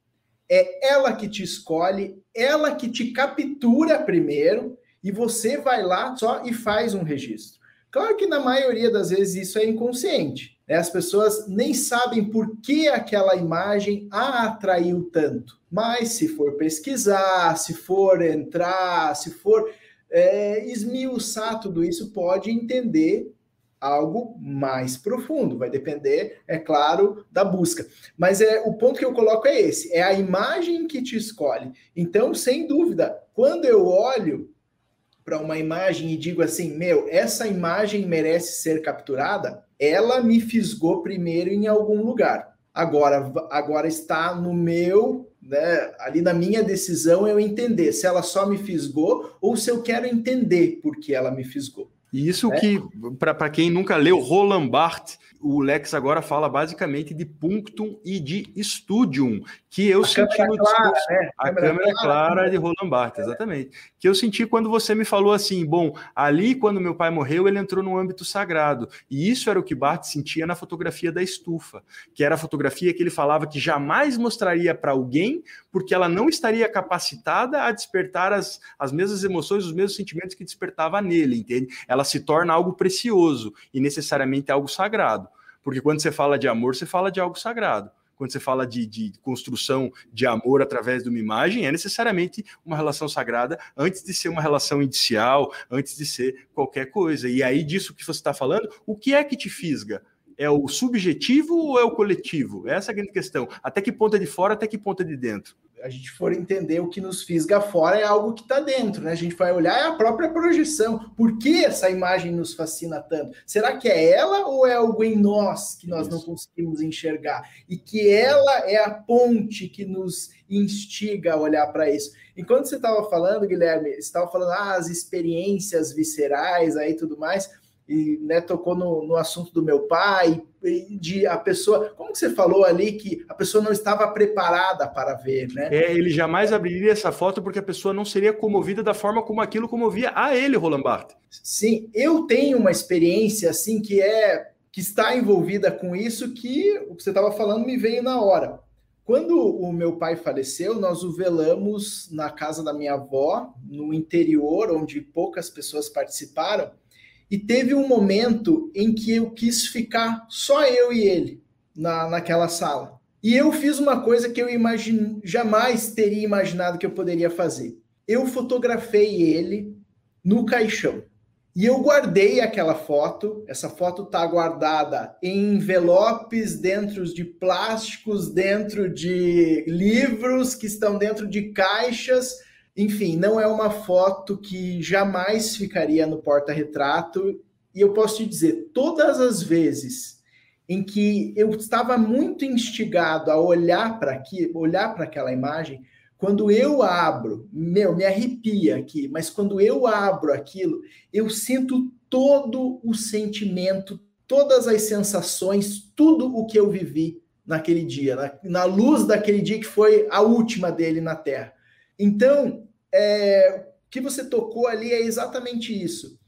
é ela que te escolhe, ela que te captura primeiro e você vai lá só e faz um registro. Claro que na maioria das vezes isso é inconsciente. Né? As pessoas nem sabem por que aquela imagem a atraiu tanto. Mas se for pesquisar, se for entrar, se for é, esmiuçar tudo isso, pode entender algo mais profundo. Vai depender, é claro, da busca. Mas é o ponto que eu coloco é esse: é a imagem que te escolhe. Então, sem dúvida, quando eu olho para uma imagem e digo assim, meu, essa imagem merece ser capturada, ela me fisgou primeiro em algum lugar. Agora, agora está no meu, né, ali na minha decisão eu entender se ela só me fisgou ou se eu quero entender por que ela me fisgou. E isso é. que, para quem nunca leu Roland Barthes, o Lex agora fala basicamente de punctum e de studium, que eu a senti no clara, né? A câmera, câmera clara, clara de Roland Barthes, exatamente. Que eu senti quando você me falou assim, bom, ali quando meu pai morreu, ele entrou no âmbito sagrado. E isso era o que Barthes sentia na fotografia da estufa, que era a fotografia que ele falava que jamais mostraria para alguém, porque ela não estaria capacitada a despertar as, as mesmas emoções, os mesmos sentimentos que despertava nele, entende? Ela se torna algo precioso e necessariamente algo sagrado. Porque quando você fala de amor, você fala de algo sagrado. Quando você fala de, de construção de amor através de uma imagem, é necessariamente uma relação sagrada antes de ser uma relação inicial, antes de ser qualquer coisa. E aí, disso que você está falando, o que é que te fisga? É o subjetivo ou é o coletivo? Essa é a grande questão. Até que ponta de fora, até que ponta de dentro? A gente for entender o que nos fisga fora é algo que está dentro, né? A gente vai olhar é a própria projeção. Por que essa imagem nos fascina tanto? Será que é ela ou é algo em nós que nós Isso. não conseguimos enxergar? E que ela é a ponte que nos instiga a olhar para isso. Enquanto você estava falando, Guilherme, você estava falando ah, as experiências viscerais aí tudo mais e né, tocou no, no assunto do meu pai, de a pessoa, como você falou ali que a pessoa não estava preparada para ver, né? É, ele jamais abriria essa foto porque a pessoa não seria comovida da forma como aquilo comovia a ele, Roland Barthes. Sim, eu tenho uma experiência assim que é que está envolvida com isso que o que você estava falando me veio na hora. Quando o meu pai faleceu, nós o velamos na casa da minha avó, no interior, onde poucas pessoas participaram. E teve um momento em que eu quis ficar só eu e ele na, naquela sala. E eu fiz uma coisa que eu imagine, jamais teria imaginado que eu poderia fazer. Eu fotografei ele no caixão. E eu guardei aquela foto. Essa foto está guardada em envelopes dentro de plásticos, dentro de livros que estão dentro de caixas enfim, não é uma foto que jamais ficaria no porta-retrato. E eu posso te dizer, todas as vezes em que eu estava muito instigado a olhar para aqui, olhar para aquela imagem, quando eu abro, meu, me arrepia aqui, mas quando eu abro aquilo, eu sinto todo o sentimento, todas as sensações, tudo o que eu vivi naquele dia, na, na luz daquele dia que foi a última dele na Terra. Então, é, que você tocou ali é exatamente isso.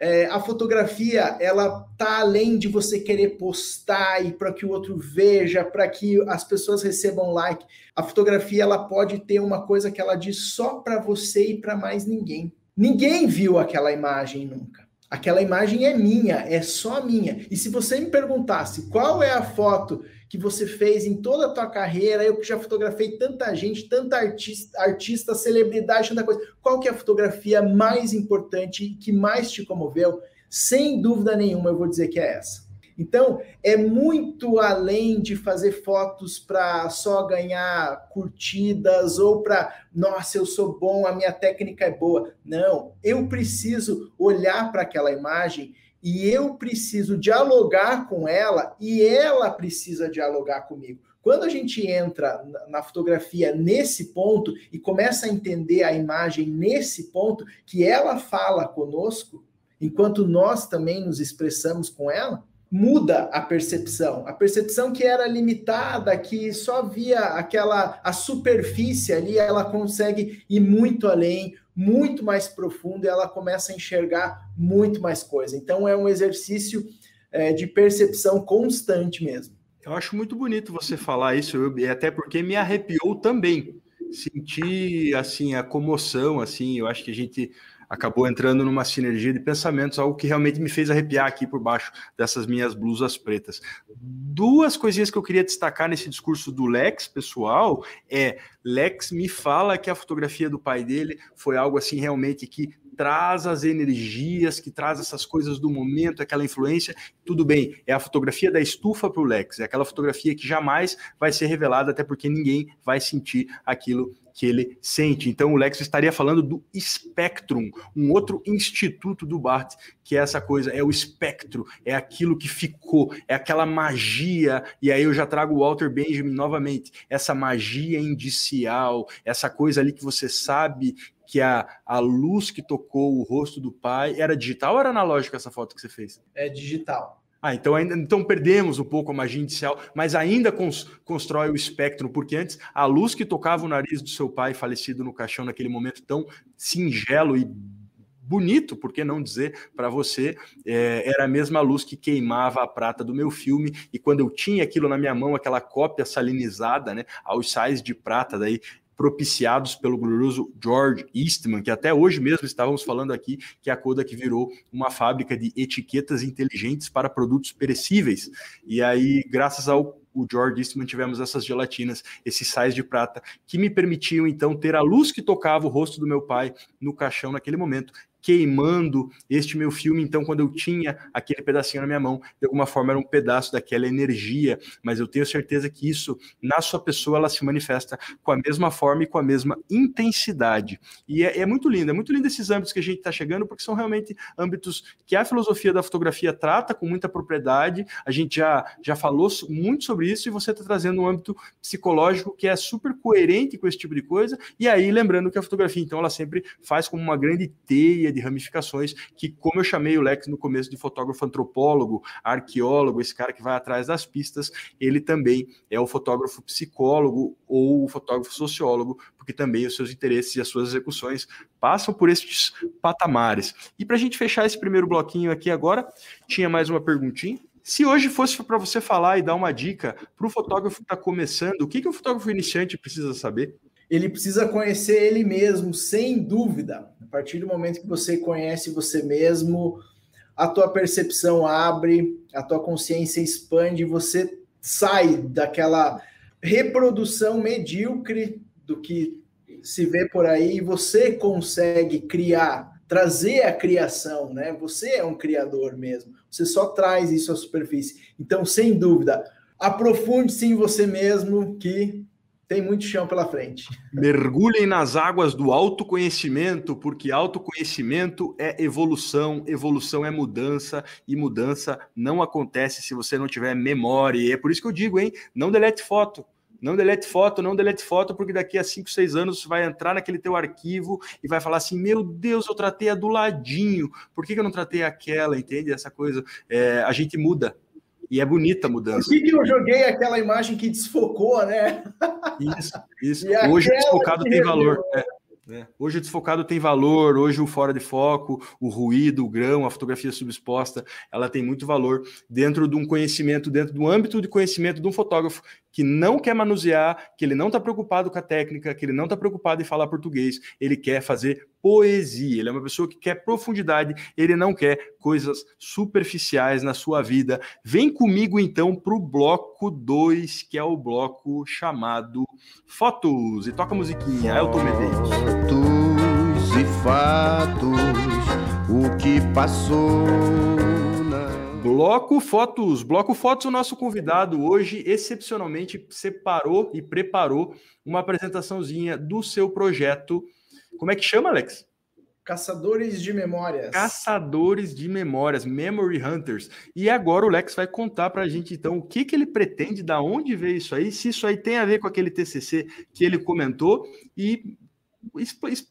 É, a fotografia ela tá além de você querer postar e para que o outro veja, para que as pessoas recebam like. A fotografia ela pode ter uma coisa que ela diz só para você e para mais ninguém. Ninguém viu aquela imagem nunca. Aquela imagem é minha, é só minha. E se você me perguntasse qual é a foto que você fez em toda a tua carreira, eu que já fotografei tanta gente, tanta artista, artista celebridade, tanta coisa. Qual que é a fotografia mais importante e que mais te comoveu? Sem dúvida nenhuma, eu vou dizer que é essa. Então, é muito além de fazer fotos para só ganhar curtidas ou para, nossa, eu sou bom, a minha técnica é boa. Não, eu preciso olhar para aquela imagem e eu preciso dialogar com ela e ela precisa dialogar comigo. Quando a gente entra na fotografia nesse ponto e começa a entender a imagem nesse ponto, que ela fala conosco, enquanto nós também nos expressamos com ela, muda a percepção. A percepção que era limitada, que só via aquela a superfície ali, ela consegue ir muito além, muito mais profundo e ela começa a enxergar muito mais coisa. Então é um exercício é, de percepção constante mesmo. Eu acho muito bonito você falar isso, eu, até porque me arrepiou também. Senti assim a comoção, assim, eu acho que a gente acabou entrando numa sinergia de pensamentos, algo que realmente me fez arrepiar aqui por baixo dessas minhas blusas pretas. Duas coisinhas que eu queria destacar nesse discurso do Lex, pessoal, é Lex me fala que a fotografia do pai dele foi algo assim realmente que traz as energias, que traz essas coisas do momento, aquela influência, tudo bem, é a fotografia da estufa para o Lex, é aquela fotografia que jamais vai ser revelada, até porque ninguém vai sentir aquilo que ele sente. Então, o Lex estaria falando do Spectrum, um outro instituto do Bart, que é essa coisa, é o espectro, é aquilo que ficou, é aquela magia. E aí eu já trago o Walter Benjamin novamente, essa magia indicial, essa coisa ali que você sabe que a, a luz que tocou o rosto do pai era digital ou era analógica essa foto que você fez? É digital. Ah, então, ainda, então perdemos um pouco a magia inicial, mas ainda cons, constrói o espectro, porque antes a luz que tocava o nariz do seu pai falecido no caixão naquele momento tão singelo e bonito, por que não dizer para você, é, era a mesma luz que queimava a prata do meu filme, e quando eu tinha aquilo na minha mão, aquela cópia salinizada, né, aos sais de prata, daí propiciados pelo glorioso George Eastman, que até hoje mesmo estávamos falando aqui que a Kodak virou uma fábrica de etiquetas inteligentes para produtos perecíveis. E aí, graças ao o George Eastman tivemos essas gelatinas, esses sais de prata, que me permitiam então ter a luz que tocava o rosto do meu pai no caixão naquele momento queimando este meu filme. Então, quando eu tinha aquele pedacinho na minha mão, de alguma forma era um pedaço daquela energia. Mas eu tenho certeza que isso, na sua pessoa, ela se manifesta com a mesma forma e com a mesma intensidade. E é, é muito lindo, é muito lindo esses âmbitos que a gente está chegando, porque são realmente âmbitos que a filosofia da fotografia trata com muita propriedade. A gente já, já falou muito sobre isso e você está trazendo um âmbito psicológico que é super coerente com esse tipo de coisa. E aí, lembrando que a fotografia, então, ela sempre faz como uma grande teia de ramificações que, como eu chamei o Lex no começo de fotógrafo antropólogo, arqueólogo, esse cara que vai atrás das pistas, ele também é o fotógrafo psicólogo ou o fotógrafo sociólogo, porque também os seus interesses e as suas execuções passam por estes patamares. E para a gente fechar esse primeiro bloquinho aqui agora, tinha mais uma perguntinha. Se hoje fosse para você falar e dar uma dica para o fotógrafo que está começando, o que, que o fotógrafo iniciante precisa saber? Ele precisa conhecer ele mesmo, sem dúvida. A partir do momento que você conhece você mesmo, a tua percepção abre, a tua consciência expande, você sai daquela reprodução medíocre do que se vê por aí, você consegue criar, trazer a criação, né? Você é um criador mesmo. Você só traz isso à superfície. Então, sem dúvida, aprofunde-se em você mesmo que tem muito chão pela frente. Mergulhem nas águas do autoconhecimento, porque autoconhecimento é evolução, evolução é mudança, e mudança não acontece se você não tiver memória. E é por isso que eu digo, hein? Não delete foto. Não delete foto, não delete foto, porque daqui a 5, 6 anos você vai entrar naquele teu arquivo e vai falar assim: meu Deus, eu tratei a do ladinho, por que, eu não tratei aquela? Entende? Essa coisa. É, a gente muda, e é bonita a mudança. Por que, que eu joguei aquela imagem que desfocou, né? Isso, isso. Hoje o desfocado tem valor. É. É. Hoje o desfocado tem valor, hoje o fora de foco, o ruído, o grão, a fotografia subexposta, ela tem muito valor dentro de um conhecimento, dentro do âmbito de conhecimento de um fotógrafo que não quer manusear, que ele não está preocupado com a técnica, que ele não está preocupado em falar português, ele quer fazer poesia, ele é uma pessoa que quer profundidade, ele não quer coisas superficiais na sua vida. Vem comigo então para o bloco 2, que é o bloco chamado Fotos, e toca a musiquinha, Elton Medeiros. Fotos e fatos, o que passou Bloco Fotos. Bloco Fotos, o nosso convidado hoje excepcionalmente separou e preparou uma apresentaçãozinha do seu projeto. Como é que chama, Alex? Caçadores de Memórias. Caçadores de Memórias, Memory Hunters. E agora o Lex vai contar para a gente, então, o que, que ele pretende, da onde veio isso aí, se isso aí tem a ver com aquele TCC que ele comentou e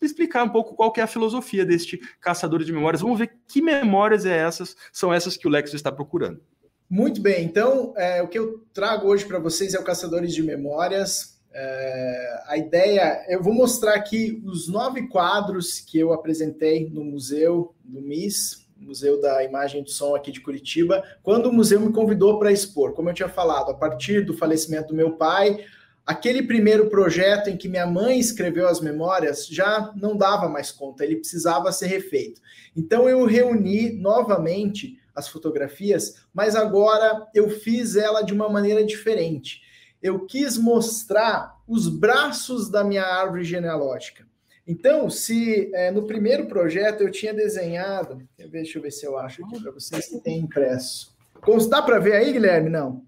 explicar um pouco qual que é a filosofia deste caçador de memórias. Vamos ver que memórias é essas, são essas que o Lex está procurando. Muito bem, então é, o que eu trago hoje para vocês é o Caçadores de Memórias. É, a ideia, eu vou mostrar aqui os nove quadros que eu apresentei no museu do MIS, Museu da Imagem do Som aqui de Curitiba, quando o museu me convidou para expor. Como eu tinha falado, a partir do falecimento do meu pai, aquele primeiro projeto em que minha mãe escreveu as memórias já não dava mais conta, ele precisava ser refeito. Então eu reuni novamente as fotografias, mas agora eu fiz ela de uma maneira diferente. Eu quis mostrar os braços da minha árvore genealógica. Então, se é, no primeiro projeto eu tinha desenhado, deixa eu ver se eu acho aqui para vocês que tem impresso. Dá para ver aí, Guilherme? Não.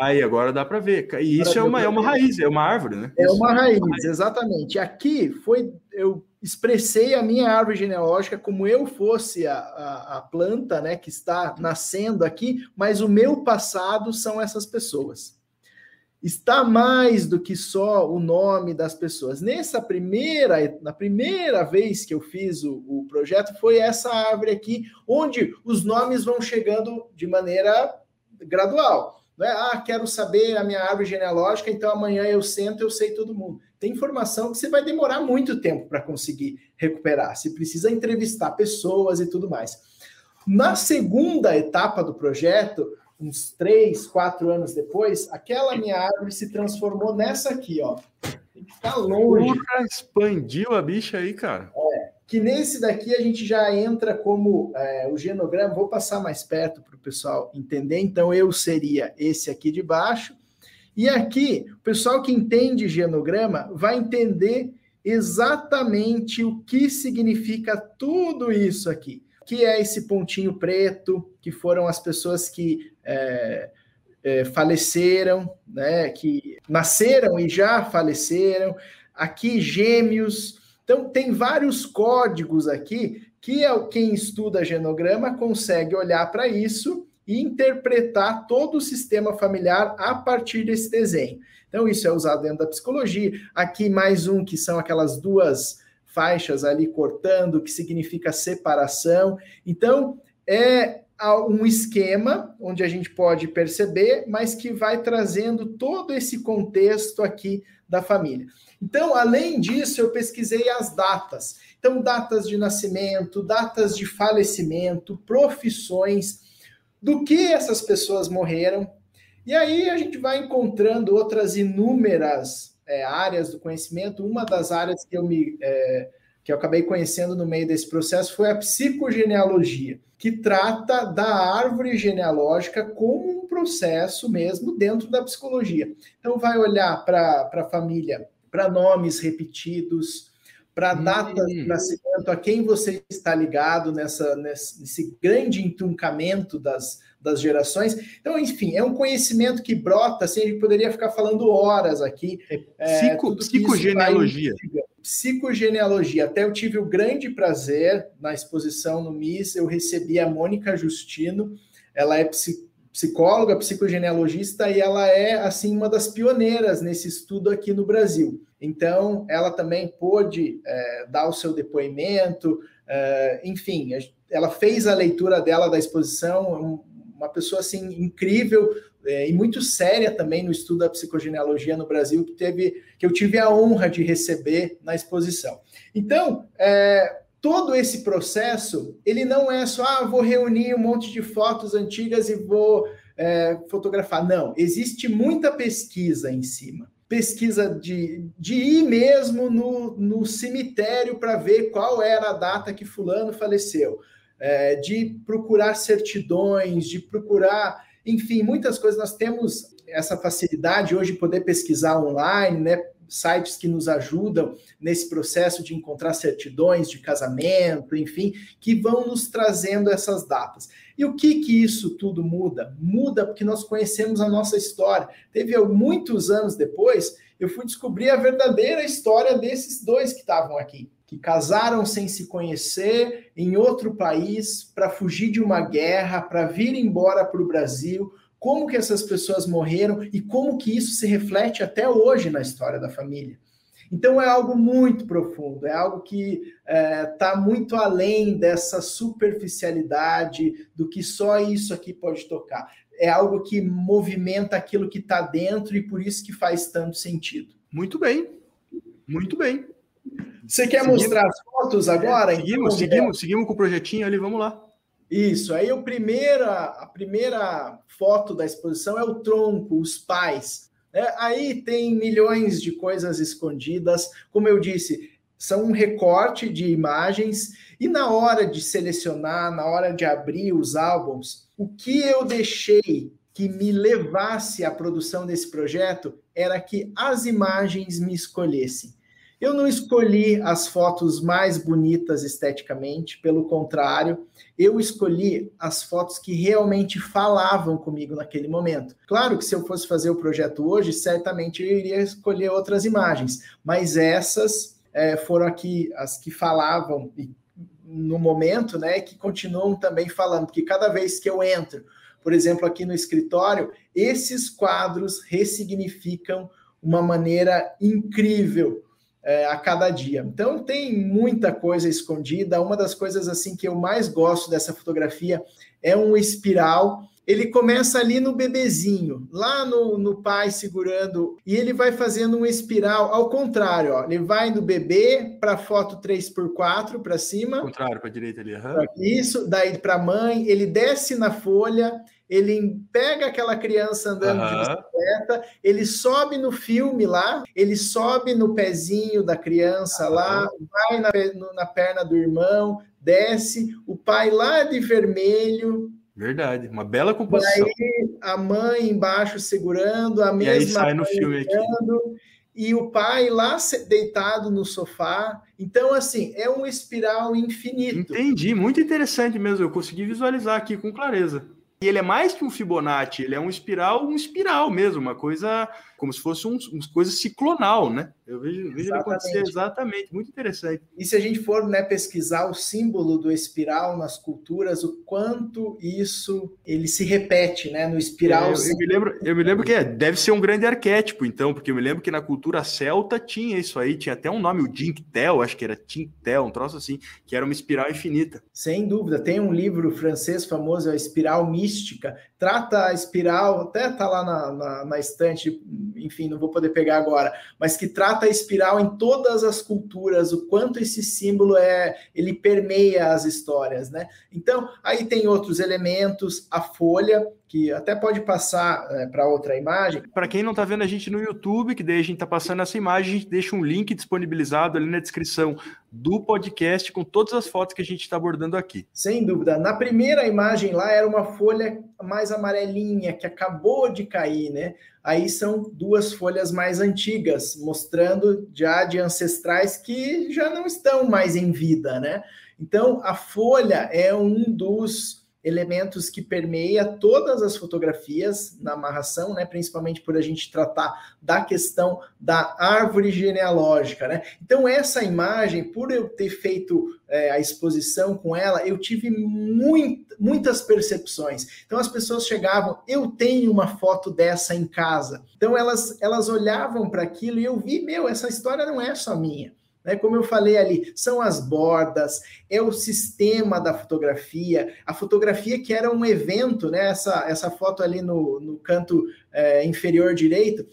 Aí, agora dá para ver. E isso é uma, é uma raiz, é uma árvore, né? É uma raiz, exatamente. Aqui foi, eu expressei a minha árvore genealógica como eu fosse a, a, a planta, né, que está nascendo aqui, mas o meu passado são essas pessoas está mais do que só o nome das pessoas. Nessa primeira, na primeira vez que eu fiz o, o, projeto, foi essa árvore aqui, onde os nomes vão chegando de maneira gradual. Não é, ah, quero saber a minha árvore genealógica, então amanhã eu sento, eu sei todo mundo. Tem informação que você vai demorar muito tempo para conseguir recuperar. Você precisa entrevistar pessoas e tudo mais. Na segunda etapa do projeto, uns três, quatro anos depois, aquela minha árvore se transformou nessa aqui, ó. Tem que ficar longe. Puta, expandiu a bicha aí, cara. É, que nesse daqui a gente já entra como é, o genograma. Vou passar mais perto para o pessoal entender. Então, eu seria esse aqui de baixo. E aqui, o pessoal que entende genograma vai entender exatamente o que significa tudo isso aqui que é esse pontinho preto, que foram as pessoas que é, é, faleceram, né, que nasceram e já faleceram. Aqui, gêmeos. Então, tem vários códigos aqui que é quem estuda genograma consegue olhar para isso e interpretar todo o sistema familiar a partir desse desenho. Então, isso é usado dentro da psicologia. Aqui, mais um, que são aquelas duas faixas ali cortando, que significa separação. Então, é um esquema onde a gente pode perceber, mas que vai trazendo todo esse contexto aqui da família. Então, além disso, eu pesquisei as datas. Então, datas de nascimento, datas de falecimento, profissões, do que essas pessoas morreram. E aí a gente vai encontrando outras inúmeras é, áreas do conhecimento. Uma das áreas que eu me é, que eu acabei conhecendo no meio desse processo foi a psicogenealogia, que trata da árvore genealógica como um processo mesmo dentro da psicologia. Então, vai olhar para a família, para nomes repetidos, para data de nascimento, a quem você está ligado nessa, nesse grande entroncamento das, das gerações. Então, enfim, é um conhecimento que brota, assim, a gente poderia ficar falando horas aqui. É, Psico, psicogenealogia. Psicogenealogia. Até eu tive o grande prazer, na exposição no MIS, eu recebi a Mônica Justino, ela é psicóloga, psicogenealogista, e ela é, assim, uma das pioneiras nesse estudo aqui no Brasil. Então, ela também pôde é, dar o seu depoimento, é, enfim, ela fez a leitura dela da exposição, uma pessoa assim incrível é, e muito séria também no estudo da psicogenealogia no Brasil que teve que eu tive a honra de receber na exposição. Então, é, todo esse processo ele não é só ah, vou reunir um monte de fotos antigas e vou é, fotografar. Não, existe muita pesquisa em cima. Pesquisa de, de ir mesmo no, no cemitério para ver qual era a data que fulano faleceu é, de procurar certidões, de procurar, enfim, muitas coisas. Nós temos essa facilidade hoje de poder pesquisar online, né? Sites que nos ajudam nesse processo de encontrar certidões de casamento, enfim, que vão nos trazendo essas datas. E o que que isso tudo muda? Muda porque nós conhecemos a nossa história. Teve muitos anos depois, eu fui descobrir a verdadeira história desses dois que estavam aqui que casaram sem se conhecer em outro país para fugir de uma guerra, para vir embora para o Brasil, como que essas pessoas morreram e como que isso se reflete até hoje na história da família. Então é algo muito profundo, é algo que está é, tá muito além dessa superficialidade do que só isso aqui pode tocar. É algo que movimenta aquilo que está dentro e por isso que faz tanto sentido. Muito bem, muito bem. Você quer seguimos, mostrar as fotos agora? Seguimos, então, seguimos, é. seguimos com o projetinho ali, vamos lá. Isso. Aí o primeira, a primeira foto da exposição é o tronco, os pais. Né? Aí tem milhões de coisas escondidas. Como eu disse, são um recorte de imagens e na hora de selecionar, na hora de abrir os álbuns, o que eu deixei que me levasse à produção desse projeto era que as imagens me escolhessem. Eu não escolhi as fotos mais bonitas esteticamente, pelo contrário, eu escolhi as fotos que realmente falavam comigo naquele momento. Claro que se eu fosse fazer o projeto hoje, certamente eu iria escolher outras imagens, mas essas é, foram aqui as que falavam no momento, né, que continuam também falando, porque cada vez que eu entro, por exemplo, aqui no escritório, esses quadros ressignificam uma maneira incrível é, a cada dia. Então tem muita coisa escondida. Uma das coisas assim que eu mais gosto dessa fotografia é um espiral. Ele começa ali no bebezinho, lá no, no pai segurando, e ele vai fazendo um espiral ao contrário, ó. Ele vai do bebê para a foto 3x4 para cima. Contrário, para a direita ali. Uhum. Isso, daí para a mãe, ele desce na folha, ele pega aquela criança andando uhum. de bicicleta, ele sobe no filme lá, ele sobe no pezinho da criança uhum. lá, vai na, na perna do irmão, desce, o pai lá de vermelho, Verdade, uma bela composição. E aí a mãe embaixo segurando, a mesma. E aí sai no filme aqui. E o pai lá deitado no sofá. Então, assim, é um espiral infinito. Entendi, muito interessante mesmo. Eu consegui visualizar aqui com clareza. E ele é mais que um Fibonacci, ele é um espiral, um espiral mesmo, uma coisa como se fosse um, uma coisa ciclonal, né? Eu vejo, vejo ele acontecer exatamente, muito interessante. E se a gente for né, pesquisar o símbolo do espiral nas culturas, o quanto isso ele se repete, né? No espiral. É, eu, eu, me lembro, eu me lembro que é, deve ser um grande arquétipo, então, porque eu me lembro que na cultura celta tinha isso aí, tinha até um nome, o Dinktel, acho que era Tintel, um troço assim, que era uma espiral infinita. Sem dúvida, tem um livro francês famoso, a Espiral Mística, trata a espiral, até tá lá na, na, na estante, enfim, não vou poder pegar agora, mas que trata a espiral em todas as culturas, o quanto esse símbolo é, ele permeia as histórias, né? Então, aí tem outros elementos, a folha, que até pode passar é, para outra imagem. Para quem não está vendo a gente no YouTube, que daí a gente está passando essa imagem, a gente deixa um link disponibilizado ali na descrição do podcast com todas as fotos que a gente está abordando aqui. Sem dúvida. Na primeira imagem lá era uma folha mais amarelinha que acabou de cair, né? Aí são duas folhas mais antigas, mostrando já de ancestrais que já não estão mais em vida, né? Então a folha é um dos elementos que permeia todas as fotografias na amarração, né, principalmente por a gente tratar da questão da árvore genealógica, né? Então essa imagem, por eu ter feito é, a exposição com ela, eu tive muito, muitas percepções. Então as pessoas chegavam, eu tenho uma foto dessa em casa. Então elas elas olhavam para aquilo e eu vi, meu, essa história não é só minha. Né? Como eu falei ali, são as bordas, é o sistema da fotografia, a fotografia que era um evento, né? essa, essa foto ali no, no canto é, inferior direito,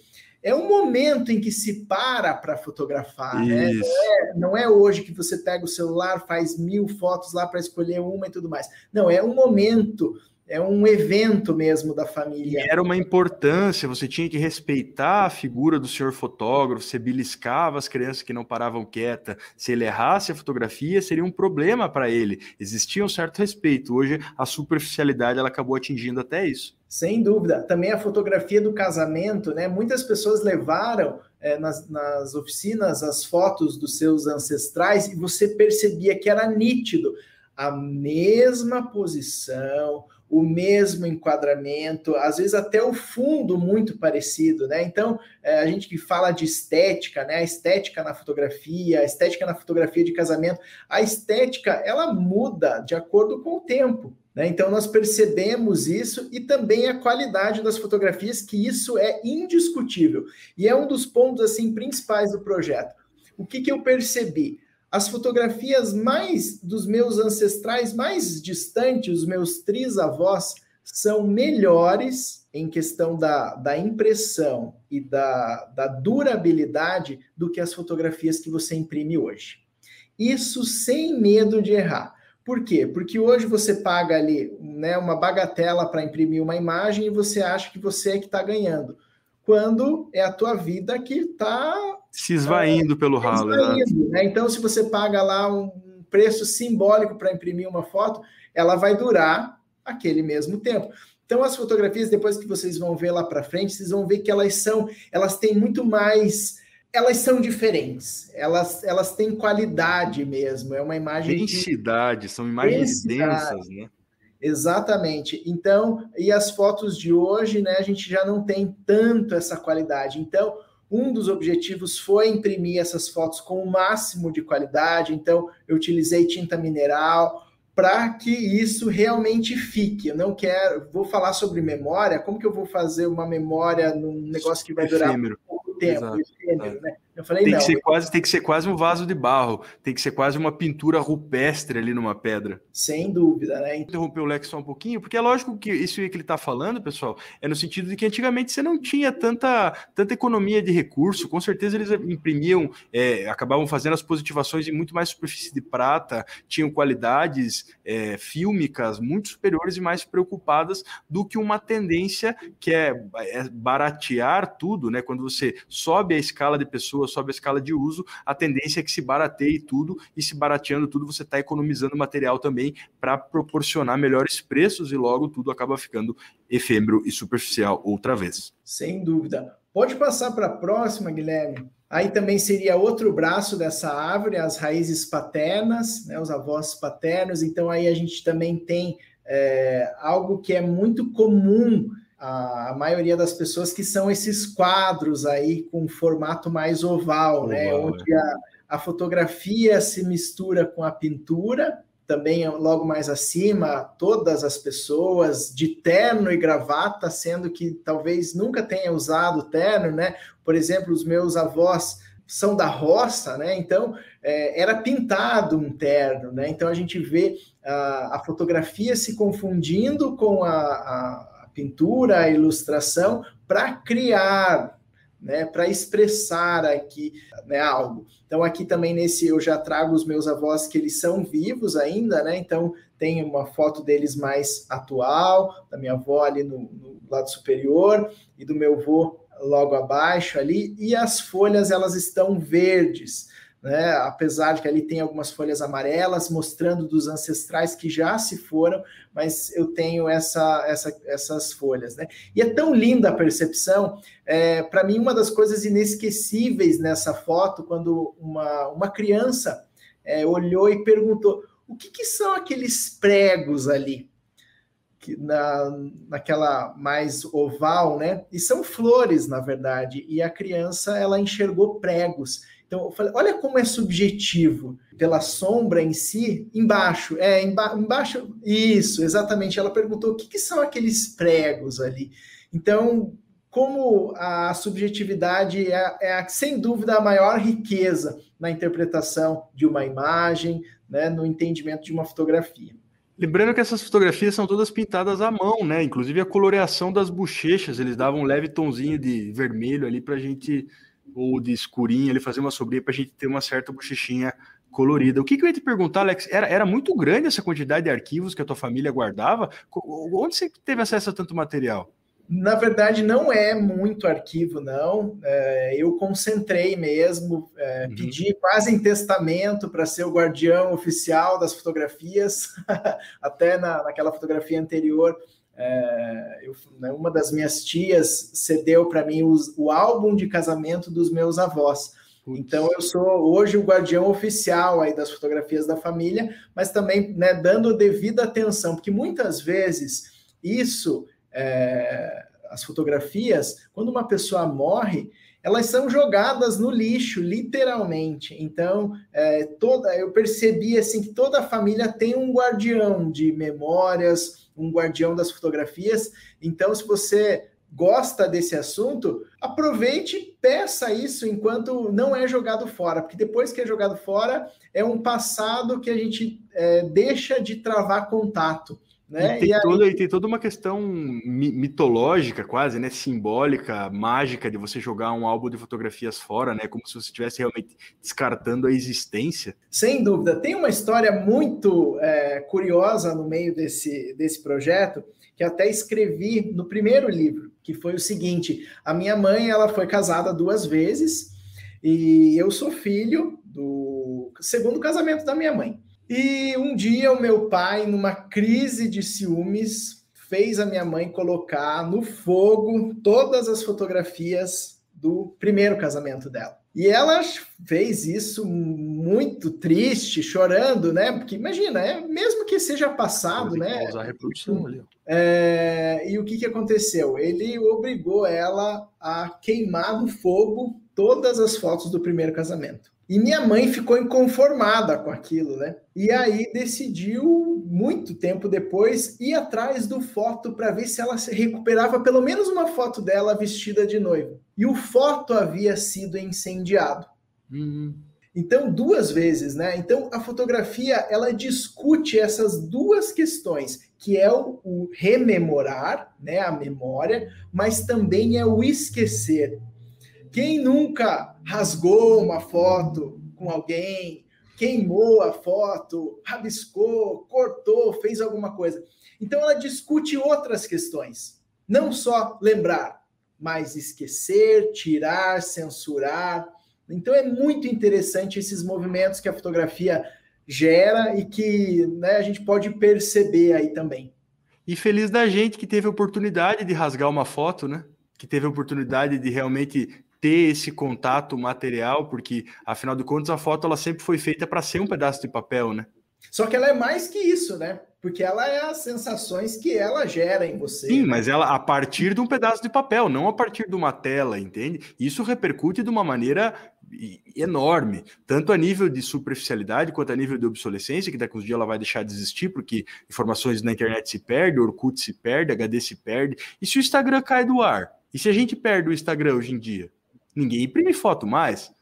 é um momento em que se para para fotografar, né? não, é, não, é, hoje que você pega o celular, faz mil fotos lá para escolher uma e tudo mais. Não, é um momento é um evento mesmo da família. E era uma importância, você tinha que respeitar a figura do senhor fotógrafo, você beliscava as crianças que não paravam quieta. Se ele errasse a fotografia, seria um problema para ele. Existia um certo respeito. Hoje, a superficialidade ela acabou atingindo até isso. Sem dúvida. Também a fotografia do casamento, né? Muitas pessoas levaram é, nas, nas oficinas as fotos dos seus ancestrais e você percebia que era nítido a mesma posição, o mesmo enquadramento, às vezes até o fundo muito parecido, né? Então, é, a gente que fala de estética, né? A estética na fotografia, a estética na fotografia de casamento, a estética ela muda de acordo com o tempo. Né? Então, nós percebemos isso e também a qualidade das fotografias, que isso é indiscutível. E é um dos pontos assim principais do projeto. O que, que eu percebi? As fotografias mais dos meus ancestrais mais distantes, os meus trisavós, são melhores em questão da, da impressão e da, da durabilidade do que as fotografias que você imprime hoje. Isso sem medo de errar. Por quê? Porque hoje você paga ali né, uma bagatela para imprimir uma imagem e você acha que você é que está ganhando. Quando é a tua vida que está se esvaindo é, pelo ralo. Esvaindo, né? Então, se você paga lá um preço simbólico para imprimir uma foto, ela vai durar aquele mesmo tempo. Então, as fotografias, depois que vocês vão ver lá para frente, vocês vão ver que elas são, elas têm muito mais, elas são diferentes, elas, elas têm qualidade mesmo. É uma imagem. Densidade, de... são imagens Densidade. densas, né? Exatamente. Então, e as fotos de hoje, né, a gente já não tem tanto essa qualidade. Então, um dos objetivos foi imprimir essas fotos com o máximo de qualidade. Então, eu utilizei tinta mineral, para que isso realmente fique. Eu não quero, vou falar sobre memória, como que eu vou fazer uma memória num negócio que vai durar pouco tempo, efêmero, né? Eu falei, tem não. Que ser quase, tem que ser quase um vaso de barro, tem que ser quase uma pintura rupestre ali numa pedra. Sem dúvida, né? Interromper o Lex só um pouquinho, porque é lógico que isso que ele está falando, pessoal, é no sentido de que antigamente você não tinha tanta, tanta economia de recurso, com certeza eles imprimiam, é, acabavam fazendo as positivações em muito mais superfície de prata, tinham qualidades é, fílmicas muito superiores e mais preocupadas do que uma tendência que é, é baratear tudo, né? Quando você sobe a escala de pessoas sobe a escala de uso, a tendência é que se barateie tudo, e se barateando tudo, você está economizando material também para proporcionar melhores preços, e logo tudo acaba ficando efêmero e superficial outra vez. Sem dúvida. Pode passar para a próxima, Guilherme. Aí também seria outro braço dessa árvore, as raízes paternas, né, os avós paternos. Então aí a gente também tem é, algo que é muito comum a, maioria das pessoas, que são esses quadros aí com formato mais oval, né, oval né? Onde a, a fotografia se mistura com a pintura, também logo mais acima, todas as pessoas de terno e gravata, sendo que talvez nunca tenha usado terno, né? Por exemplo, os meus avós são da roça, né? Então é, era pintado um terno, né? Então a gente vê a, a fotografia se confundindo com a, a pintura, a ilustração, para criar, né, para expressar aqui né, algo. Então, aqui também nesse eu já trago os meus avós que eles são vivos ainda, né? Então, tem uma foto deles mais atual, da minha avó ali no, no lado superior e do meu avô logo abaixo ali, e as folhas elas estão verdes né? apesar de que ali tem algumas folhas amarelas mostrando dos ancestrais que já se foram, mas eu tenho essa, essa, essas folhas. Né? E é tão linda a percepção, é, para mim, uma das coisas inesquecíveis nessa foto, quando uma, uma criança é, olhou e perguntou: o que, que são aqueles pregos ali? na, naquela mais oval, né? E são flores, na verdade. E a criança ela enxergou pregos. Então, eu falei, olha como é subjetivo pela sombra em si, embaixo, é, emba embaixo, isso, exatamente. Ela perguntou o que, que são aqueles pregos ali. Então, como a subjetividade é, é, sem dúvida a maior riqueza na interpretação de uma imagem, né, no entendimento de uma fotografia. Lembrando que essas fotografias são todas pintadas à mão, né? Inclusive a coloreação das bochechas, eles davam um leve tonzinho de vermelho ali para a gente ou de escurinho, ele fazer uma sobrinha para a gente ter uma certa bochechinha colorida. O que, que, eu ia te perguntar, Alex? Era, era muito grande essa quantidade de arquivos que a tua família guardava? Onde você teve acesso a tanto material? Na verdade, não é muito arquivo, não. É, eu concentrei mesmo, é, uhum. pedi quase em testamento para ser o guardião oficial das fotografias, *laughs* até na, naquela fotografia anterior é, eu, né, uma das minhas tias cedeu para mim os, o álbum de casamento dos meus avós. Então eu sou hoje o guardião oficial aí das fotografias da família, mas também né, dando devida atenção, porque muitas vezes isso, é, as fotografias, quando uma pessoa morre, elas são jogadas no lixo, literalmente. Então, é, toda, eu percebi assim que toda a família tem um guardião de memórias, um guardião das fotografias. Então, se você gosta desse assunto, aproveite peça isso enquanto não é jogado fora, porque depois que é jogado fora, é um passado que a gente é, deixa de travar contato. Né? E, tem e, aí... toda, e tem toda uma questão mitológica, quase, né? Simbólica, mágica, de você jogar um álbum de fotografias fora, né? Como se você estivesse realmente descartando a existência. Sem dúvida. Tem uma história muito é, curiosa no meio desse, desse projeto, que até escrevi no primeiro livro, que foi o seguinte: a minha mãe ela foi casada duas vezes e eu sou filho do segundo casamento da minha mãe. E um dia o meu pai, numa crise de ciúmes, fez a minha mãe colocar no fogo todas as fotografias do primeiro casamento dela. E ela fez isso muito triste, chorando, né? Porque imagina, é, mesmo que seja passado, né? Usar reprodução ali. É, e o que, que aconteceu? Ele obrigou ela a queimar no fogo todas as fotos do primeiro casamento. E minha mãe ficou inconformada com aquilo, né? E aí decidiu, muito tempo depois, ir atrás do foto para ver se ela recuperava pelo menos uma foto dela vestida de noiva. E o foto havia sido incendiado. Uhum. Então, duas vezes, né? Então, a fotografia ela discute essas duas questões, que é o, o rememorar, né, a memória, mas também é o esquecer. Quem nunca rasgou uma foto com alguém, queimou a foto, rabiscou, cortou, fez alguma coisa? Então ela discute outras questões, não só lembrar, mas esquecer, tirar, censurar. Então é muito interessante esses movimentos que a fotografia gera e que né, a gente pode perceber aí também. E feliz da gente que teve a oportunidade de rasgar uma foto, né? Que teve a oportunidade de realmente ter esse contato material, porque afinal de contas a foto ela sempre foi feita para ser um pedaço de papel, né? Só que ela é mais que isso, né? Porque ela é as sensações que ela gera em você. Sim, né? mas ela a partir de um pedaço de papel, não a partir de uma tela, entende? Isso repercute de uma maneira enorme, tanto a nível de superficialidade quanto a nível de obsolescência, que daqui uns dias ela vai deixar de existir, porque informações na internet se perdem, Orkut se perde, HD se perde. E se o Instagram cai do ar? E se a gente perde o Instagram hoje em dia? Ninguém imprime foto mais.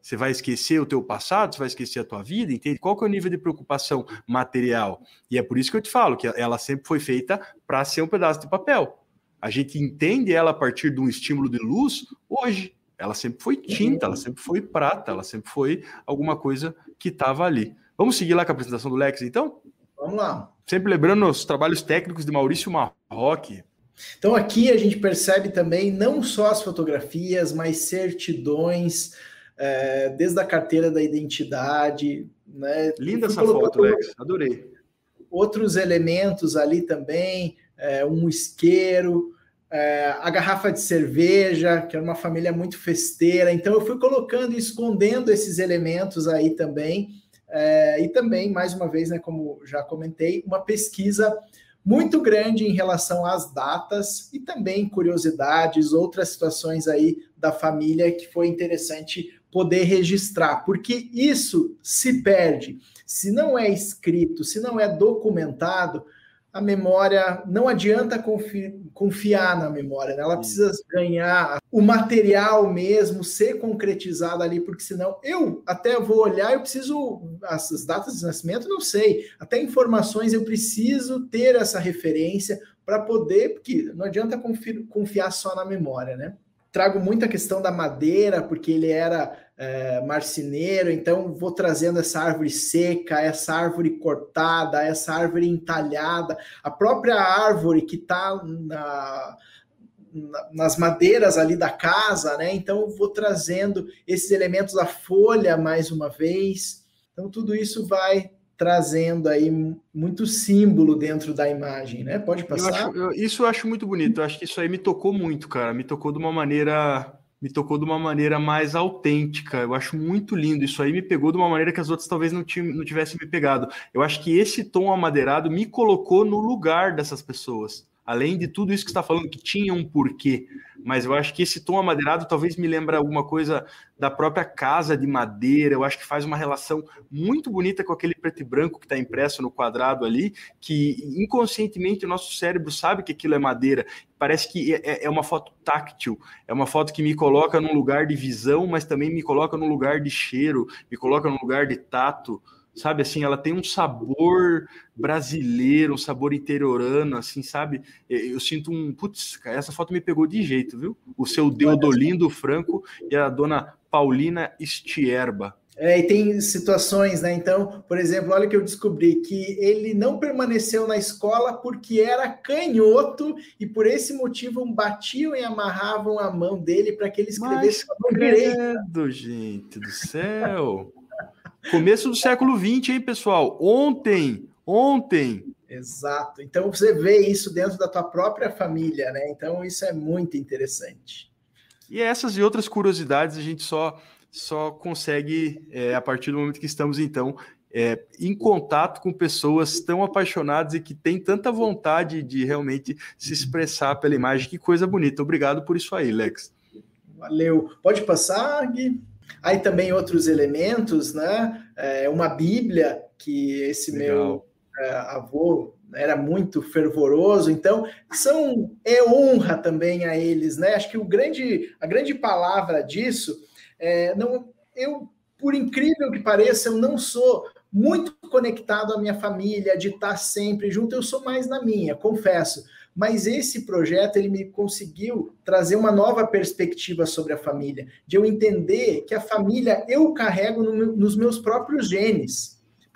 Você vai esquecer o teu passado, você vai esquecer a tua vida, entende? Qual que é o nível de preocupação material? E é por isso que eu te falo que ela sempre foi feita para ser um pedaço de papel. A gente entende ela a partir de um estímulo de luz hoje. Ela sempre foi tinta, ela sempre foi prata, ela sempre foi alguma coisa que estava ali. Vamos seguir lá com a apresentação do Lex, então? Vamos lá. Sempre lembrando os trabalhos técnicos de Maurício Marroque, então aqui a gente percebe também não só as fotografias, mas certidões, é, desde a carteira da identidade. Né? Linda essa foto, Lex, adorei. Outros elementos ali também, é, um isqueiro, é, a garrafa de cerveja, que era uma família muito festeira. Então eu fui colocando e escondendo esses elementos aí também. É, e também, mais uma vez, né, como já comentei, uma pesquisa muito grande em relação às datas e também curiosidades, outras situações aí da família que foi interessante poder registrar, porque isso se perde. Se não é escrito, se não é documentado, a memória não adianta confi confiar na memória, né? ela precisa ganhar o material mesmo, ser concretizado ali, porque senão eu até vou olhar, eu preciso, as datas de nascimento, não sei, até informações eu preciso ter essa referência para poder, porque não adianta confiar só na memória, né? Trago muita questão da madeira, porque ele era é, marceneiro, então vou trazendo essa árvore seca, essa árvore cortada, essa árvore entalhada, a própria árvore que está na, na, nas madeiras ali da casa, né? Então vou trazendo esses elementos da folha mais uma vez. Então tudo isso vai trazendo aí muito símbolo dentro da imagem, né? Pode passar. Eu acho, eu, isso eu acho muito bonito. Eu acho que isso aí me tocou muito, cara. Me tocou de uma maneira me tocou de uma maneira mais autêntica. Eu acho muito lindo. Isso aí me pegou de uma maneira que as outras talvez não, não tivessem me pegado. Eu acho que esse tom amadeirado me colocou no lugar dessas pessoas. Além de tudo isso que está falando, que tinha um porquê. Mas eu acho que esse tom amadeirado talvez me lembra alguma coisa da própria casa de madeira. Eu acho que faz uma relação muito bonita com aquele preto e branco que está impresso no quadrado ali, que inconscientemente o nosso cérebro sabe que aquilo é madeira. Parece que é, é, é uma foto táctil, é uma foto que me coloca num lugar de visão, mas também me coloca num lugar de cheiro, me coloca num lugar de tato. Sabe assim, ela tem um sabor brasileiro, um sabor interiorano, assim, sabe? Eu sinto um, putz, essa foto me pegou de jeito, viu? O seu Deodolindo Franco e a dona Paulina Stierba. É, e tem situações, né? Então, por exemplo, olha que eu descobri que ele não permaneceu na escola porque era canhoto e por esse motivo batiam e amarravam a mão dele para que ele escrevesse Mas, a mão direita. gente do céu! Começo do século XX, hein, pessoal? Ontem, ontem. Exato. Então você vê isso dentro da tua própria família, né? Então isso é muito interessante. E essas e outras curiosidades a gente só só consegue é, a partir do momento que estamos então é, em contato com pessoas tão apaixonadas e que têm tanta vontade de realmente se expressar pela imagem. Que coisa bonita. Obrigado por isso aí, Lex. Valeu. Pode passar, Gui? Aí também outros elementos, né? É uma Bíblia que esse Legal. meu é, avô era muito fervoroso, então são é honra também a eles, né? Acho que o grande, a grande palavra disso é não eu por incrível que pareça, eu não sou muito conectado à minha família, de estar sempre junto, eu sou mais na minha, confesso mas esse projeto ele me conseguiu trazer uma nova perspectiva sobre a família, de eu entender que a família eu carrego no, nos meus próprios genes,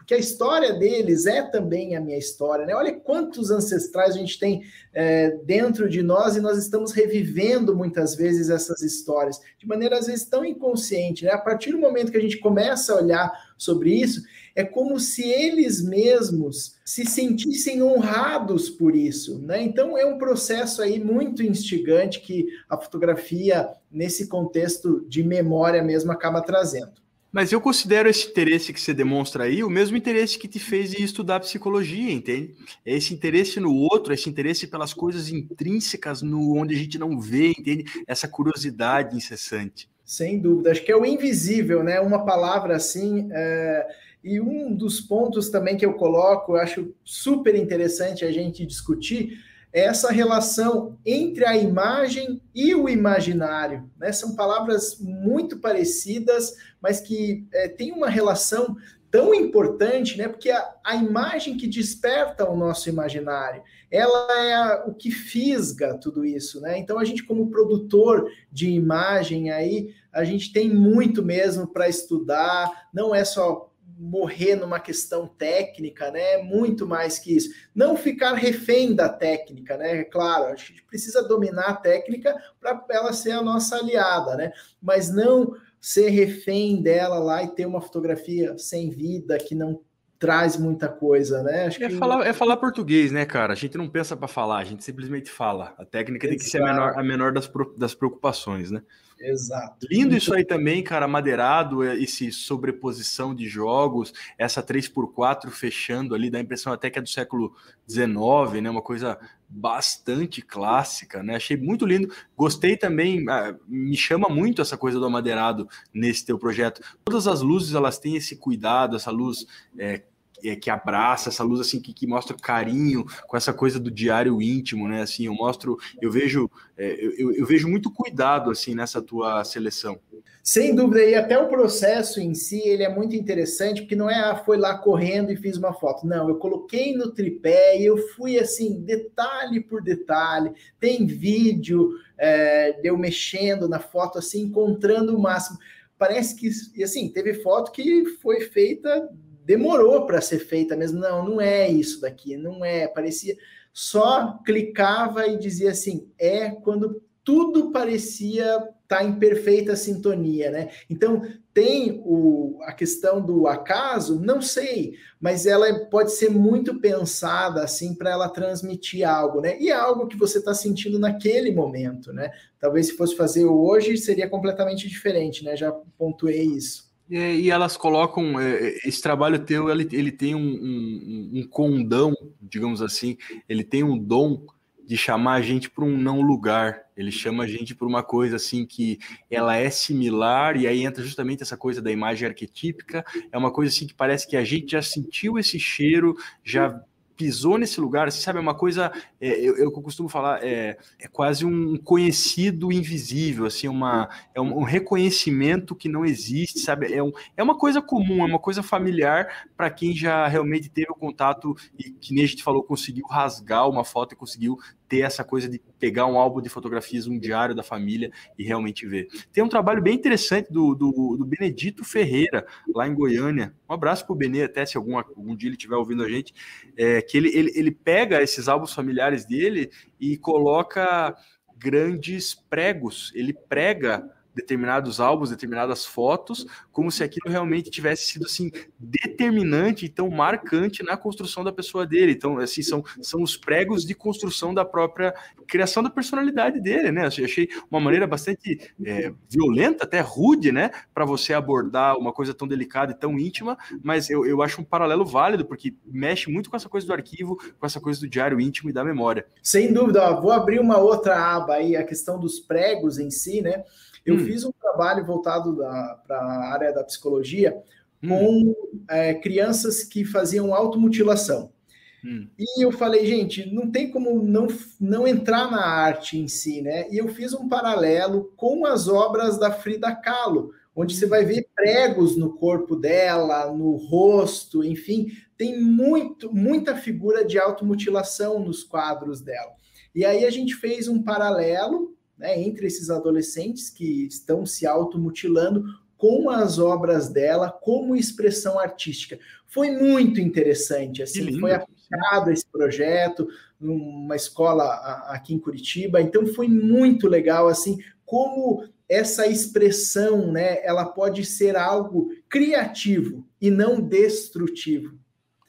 porque a história deles é também a minha história, né? Olha quantos ancestrais a gente tem é, dentro de nós e nós estamos revivendo muitas vezes essas histórias de maneira às vezes tão inconsciente, né? A partir do momento que a gente começa a olhar sobre isso, é como se eles mesmos se sentissem honrados por isso, né? Então é um processo aí muito instigante que a fotografia nesse contexto de memória mesmo acaba trazendo. Mas eu considero esse interesse que você demonstra aí o mesmo interesse que te fez estudar psicologia, entende? É esse interesse no outro, esse interesse pelas coisas intrínsecas no onde a gente não vê, entende? Essa curiosidade incessante. Sem dúvida, acho que é o invisível, né? Uma palavra assim. É e um dos pontos também que eu coloco, eu acho super interessante a gente discutir, essa relação entre a imagem e o imaginário. Né? São palavras muito parecidas, mas que é, têm uma relação tão importante, né? Porque a, a, imagem que desperta o nosso imaginário, ela é a, o que fisga tudo isso, né? Então a gente como produtor de imagem aí, a gente tem muito mesmo para estudar, não é só morrer numa questão técnica, né? Muito mais que isso. Não ficar refém da técnica, né? Claro, a gente precisa dominar a técnica para ela ser a nossa aliada, né? Mas não ser refém dela lá e ter uma fotografia sem vida que não traz muita coisa, né? Acho é, que... falar, é falar português, né, cara? A gente não pensa para falar, a gente simplesmente fala. A técnica Exato. tem que ser a menor, a menor das, das preocupações, né? Exato. Lindo isso aí também, cara, madeirado, é, esse sobreposição de jogos, essa 3x4 fechando ali, dá a impressão até que é do século XIX, né? Uma coisa bastante clássica, né? Achei muito lindo. Gostei também, ah, me chama muito essa coisa do amadeirado nesse teu projeto. Todas as luzes, elas têm esse cuidado, essa luz é, é, que abraça, essa luz assim que, que, mostra carinho com essa coisa do diário íntimo, né? Assim, eu mostro, eu vejo, é, eu, eu, vejo muito cuidado assim nessa tua seleção. Sem dúvida, e até o processo em si ele é muito interessante, porque não é ah, foi lá correndo e fiz uma foto. Não, eu coloquei no tripé e eu fui assim, detalhe por detalhe. Tem vídeo é, de eu mexendo na foto, assim, encontrando o máximo. Parece que, e assim, teve foto que foi feita demorou para ser feita mesmo. Não, não é isso daqui, não é. Parecia só clicava e dizia assim: é quando tudo parecia estar tá em perfeita sintonia, né? Então tem o, a questão do acaso, não sei, mas ela pode ser muito pensada assim para ela transmitir algo, né? E é algo que você está sentindo naquele momento, né? Talvez se fosse fazer hoje seria completamente diferente, né? Já pontuei isso. É, e elas colocam é, esse trabalho teu, ele, ele tem um, um, um, condão, digamos assim, ele tem um dom de chamar a gente para um não lugar. Ele chama a gente para uma coisa assim que ela é similar e aí entra justamente essa coisa da imagem arquetípica. É uma coisa assim que parece que a gente já sentiu esse cheiro, já pisou nesse lugar, você sabe, é uma coisa, é, eu, eu costumo falar, é, é, quase um conhecido invisível, assim, uma, é um, um, reconhecimento que não existe, sabe? É, um, é uma coisa comum, é uma coisa familiar para quem já realmente teve o contato e que nem a gente falou, conseguiu rasgar uma foto e conseguiu ter essa coisa de pegar um álbum de fotografias, um diário da família e realmente ver. Tem um trabalho bem interessante do, do, do Benedito Ferreira, lá em Goiânia. Um abraço para o Benê, até se algum, algum dia ele estiver ouvindo a gente, é, que ele, ele, ele pega esses álbuns familiares dele e coloca grandes pregos, ele prega determinados álbuns, determinadas fotos, como se aquilo realmente tivesse sido assim determinante, então marcante na construção da pessoa dele. Então, assim, são, são os pregos de construção da própria criação da personalidade dele, né? Eu achei uma maneira bastante é, violenta, até rude, né, para você abordar uma coisa tão delicada e tão íntima, mas eu, eu acho um paralelo válido, porque mexe muito com essa coisa do arquivo, com essa coisa do diário íntimo e da memória. Sem dúvida, ó, vou abrir uma outra aba aí, a questão dos pregos em si, né? Eu hum. fiz um trabalho voltado para a área da psicologia hum. com é, crianças que faziam automutilação. Hum. E eu falei, gente, não tem como não, não entrar na arte em si, né? E eu fiz um paralelo com as obras da Frida Kahlo, onde você vai ver pregos no corpo dela, no rosto, enfim, tem muito, muita figura de automutilação nos quadros dela. E aí a gente fez um paralelo né, entre esses adolescentes que estão se automutilando com as obras dela como expressão artística. Foi muito interessante, assim, foi aplicado esse projeto numa escola aqui em Curitiba, então foi muito legal, assim, como essa expressão, né, ela pode ser algo criativo e não destrutivo.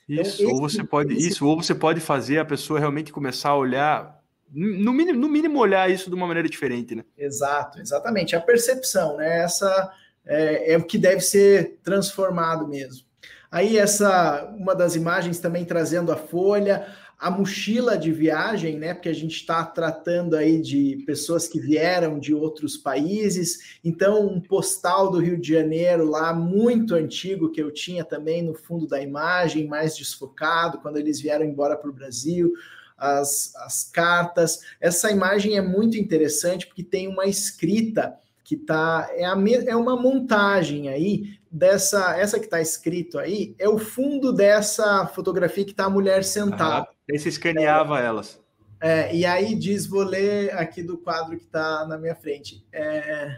Isso, então, ou você pode isso, ou você pode fazer a pessoa realmente começar a olhar no mínimo, no mínimo olhar isso de uma maneira diferente, né? Exato, exatamente. A percepção, né? Essa é, é, o que deve ser transformado mesmo. Aí essa, uma das imagens também trazendo a folha, a mochila de viagem, né? Porque a gente está tratando aí de pessoas que vieram de outros países. Então, um postal do Rio de Janeiro lá muito antigo que eu tinha também no fundo da imagem, mais desfocado, quando eles vieram embora para o Brasil as, as cartas. Essa imagem é muito interessante porque tem uma escrita que tá é, a, é uma montagem aí dessa essa que está escrito aí é o fundo dessa fotografia que está a mulher sentada. Ah, você escaneava é, elas. É, e aí diz, vou ler aqui do quadro que está na minha frente. É,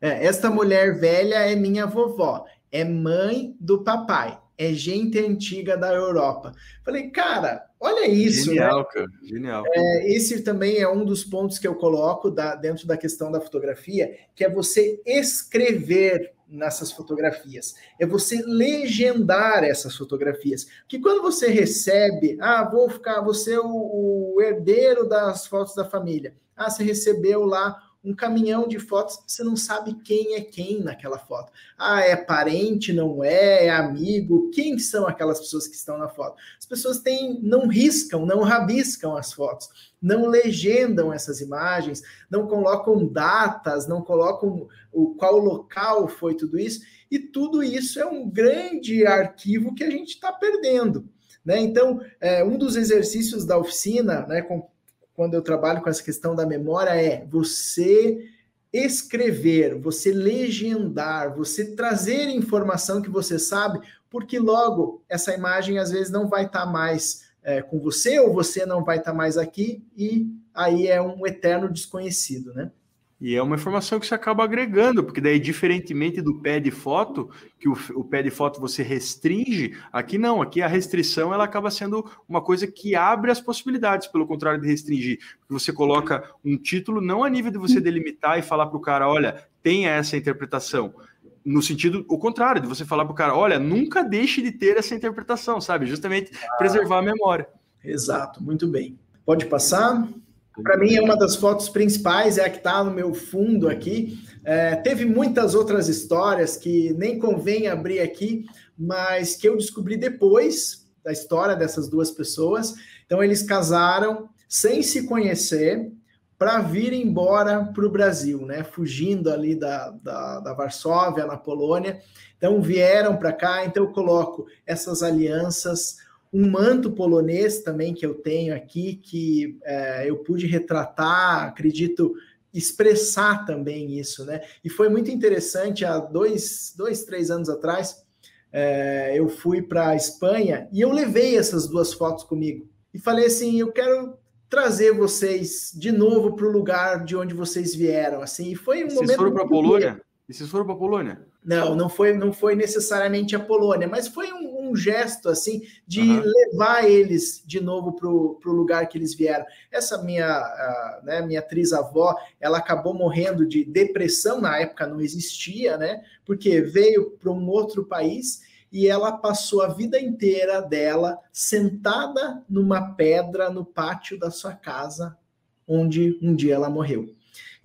é, esta mulher velha é minha vovó, é mãe do papai é gente antiga da Europa. Falei, cara, olha isso. Genial, né? cara, genial. É, esse também é um dos pontos que eu coloco da, dentro da questão da fotografia, que é você escrever nessas fotografias, é você legendar essas fotografias. Que quando você recebe, ah, vou ficar, você é o, o herdeiro das fotos da família. Ah, você recebeu lá um caminhão de fotos, você não sabe quem é quem naquela foto. Ah, é parente, não é, é amigo, quem são aquelas pessoas que estão na foto? As pessoas têm, não riscam, não rabiscam as fotos, não legendam essas imagens, não colocam datas, não colocam o qual local foi tudo isso, e tudo isso é um grande arquivo que a gente está perdendo. Né? Então, é, um dos exercícios da oficina, né, com, quando eu trabalho com essa questão da memória é você escrever, você legendar, você trazer informação que você sabe, porque logo essa imagem às vezes não vai estar tá mais é, com você ou você não vai estar tá mais aqui e aí é um eterno desconhecido, né? E é uma informação que você acaba agregando, porque daí, diferentemente do pé de foto, que o, o, pé de foto você restringe, aqui não, aqui a restrição ela acaba sendo uma coisa que abre as possibilidades, pelo contrário de restringir. Você coloca um título não a nível de você delimitar e falar para o cara, olha, tenha essa interpretação. No sentido o contrário, de você falar para o cara, olha, nunca deixe de ter essa interpretação, sabe? Justamente preservar a memória. Exato, muito bem. Pode passar? Para mim, é uma das fotos principais, é a que está no meu fundo aqui. É, teve muitas outras histórias que nem convém abrir aqui, mas que eu descobri depois da história dessas duas pessoas. Então, eles casaram sem se conhecer para vir embora para o Brasil, né? Fugindo ali da, da, da Varsóvia, na Polônia. Então, vieram para cá. Então, eu coloco essas alianças, um manto polonês também que eu tenho aqui, que é, eu pude retratar, acredito, expressar também isso, né? E foi muito interessante, há dois, dois três anos atrás, é, eu fui para a Espanha e eu levei essas duas fotos comigo. E falei assim, eu quero trazer vocês de novo para o lugar de onde vocês vieram, assim. E foi um momento. Vocês foram para a Polônia? E vocês foram para a Polônia? Não, não foi, não foi necessariamente a Polônia, mas foi um, um gesto assim de uhum. levar eles de novo para o lugar que eles vieram. Essa minha, né, minha atriz-avó, ela acabou morrendo de depressão na época não existia, né? Porque veio para um outro país e ela passou a vida inteira dela sentada numa pedra no pátio da sua casa, onde um dia ela morreu.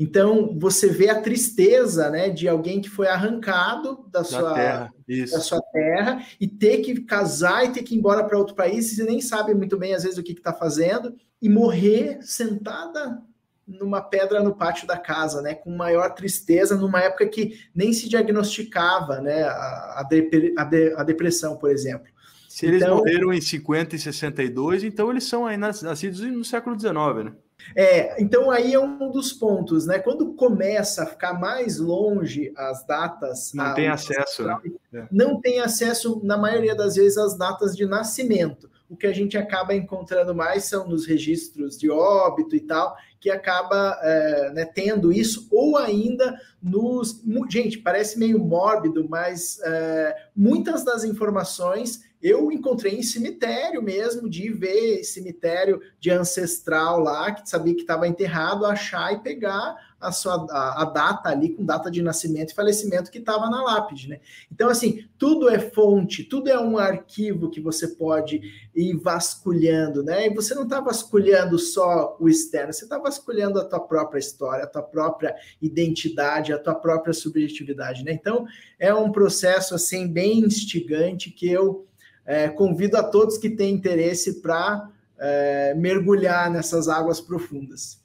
Então, você vê a tristeza né, de alguém que foi arrancado da, da sua, terra, da sua terra e ter que casar e ter que ir embora para outro país, e nem sabe muito bem, às vezes, o que está fazendo, e morrer sentada numa pedra no pátio da casa, né, com maior tristeza, numa época que nem se diagnosticava né, a, a, de, a, de, a depressão, por exemplo. Se eles então, morreram em 50 e 62, então eles são aí nascidos no século XIX, né? É, então aí é um dos pontos, né? Quando começa a ficar mais longe as datas, não tem acesso, né? É. Não tem acesso na maioria das vezes às datas de nascimento. O que a gente acaba encontrando mais são nos registros de óbito e tal, que acaba é, né, tendo isso, ou ainda nos. Gente, parece meio mórbido, mas é, muitas das informações eu encontrei em cemitério mesmo, de ver cemitério de ancestral lá, que sabia que estava enterrado, achar e pegar a sua a, a, data ali com data de nascimento e falecimento que estava na lápide, né? Então, assim, tudo é fonte, tudo é um arquivo que você pode ir vasculhando, né? E você não está vasculhando só o externo, você está vasculhando a tua própria história, a tua própria identidade, a tua própria subjetividade, né? Então, é um processo, assim, bem instigante que eu é, convido a todos que têm interesse para é, mergulhar nessas águas profundas.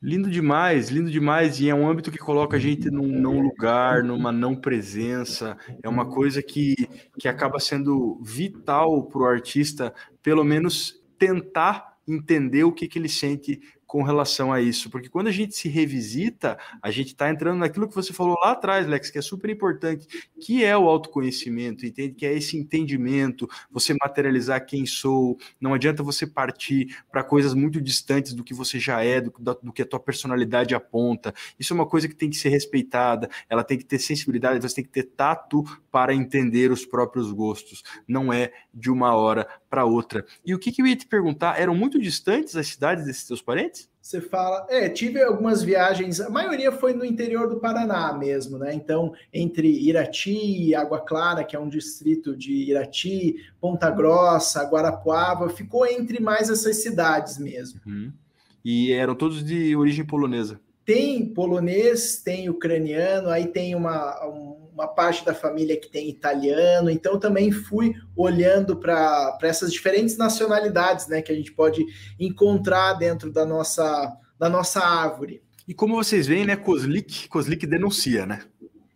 Lindo demais, lindo demais, e é um âmbito que coloca a gente num não lugar, numa não presença, é uma coisa que, que acaba sendo vital para o artista, pelo menos tentar entender o que, que ele sente com relação a isso, porque quando a gente se revisita, a gente está entrando naquilo que você falou lá atrás, Lex, que é super importante, que é o autoconhecimento, entende? Que é esse entendimento, você materializar quem sou, não adianta você partir para coisas muito distantes do que você já é, do, do, que a tua personalidade aponta. Isso é uma coisa que tem que ser respeitada, ela tem que ter sensibilidade, você tem que ter tato para entender os próprios gostos, não é de uma hora para outra. E o que, que eu ia te perguntar, eram muito distantes as cidades desses teus parentes? Você fala, é, tive algumas viagens, a maioria foi no interior do Paraná mesmo, né? Então, entre Irati e Água Clara, que é um distrito de Irati, Ponta Grossa, Guarapuava, ficou entre mais essas cidades mesmo. Uhum. E eram todos de origem polonesa? Tem polonês, tem ucraniano, aí tem uma, uma parte da família que tem italiano, então também fui olhando para essas diferentes nacionalidades né, que a gente pode encontrar dentro da nossa, da nossa árvore. E como vocês veem, né, Kozlik, Kozlik denuncia, né?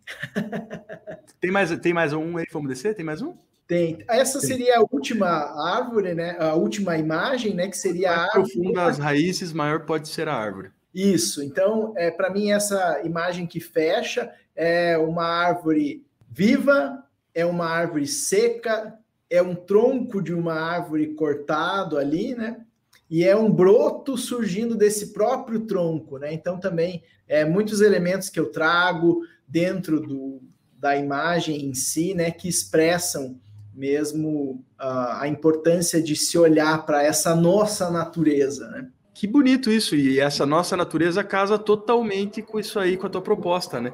*laughs* tem, mais, tem mais um aí, vamos descer? Tem mais um? Tem. Essa seria a última árvore, né? A última imagem, né? Que seria mais a árvore. profunda as raízes, maior pode ser a árvore. Isso. Então, é, para mim, essa imagem que fecha é uma árvore viva, é uma árvore seca, é um tronco de uma árvore cortado ali, né? E é um broto surgindo desse próprio tronco, né? Então, também, é, muitos elementos que eu trago dentro do, da imagem em si, né? Que expressam mesmo uh, a importância de se olhar para essa nossa natureza, né? Que bonito isso, e essa nossa natureza casa totalmente com isso aí, com a tua proposta, né?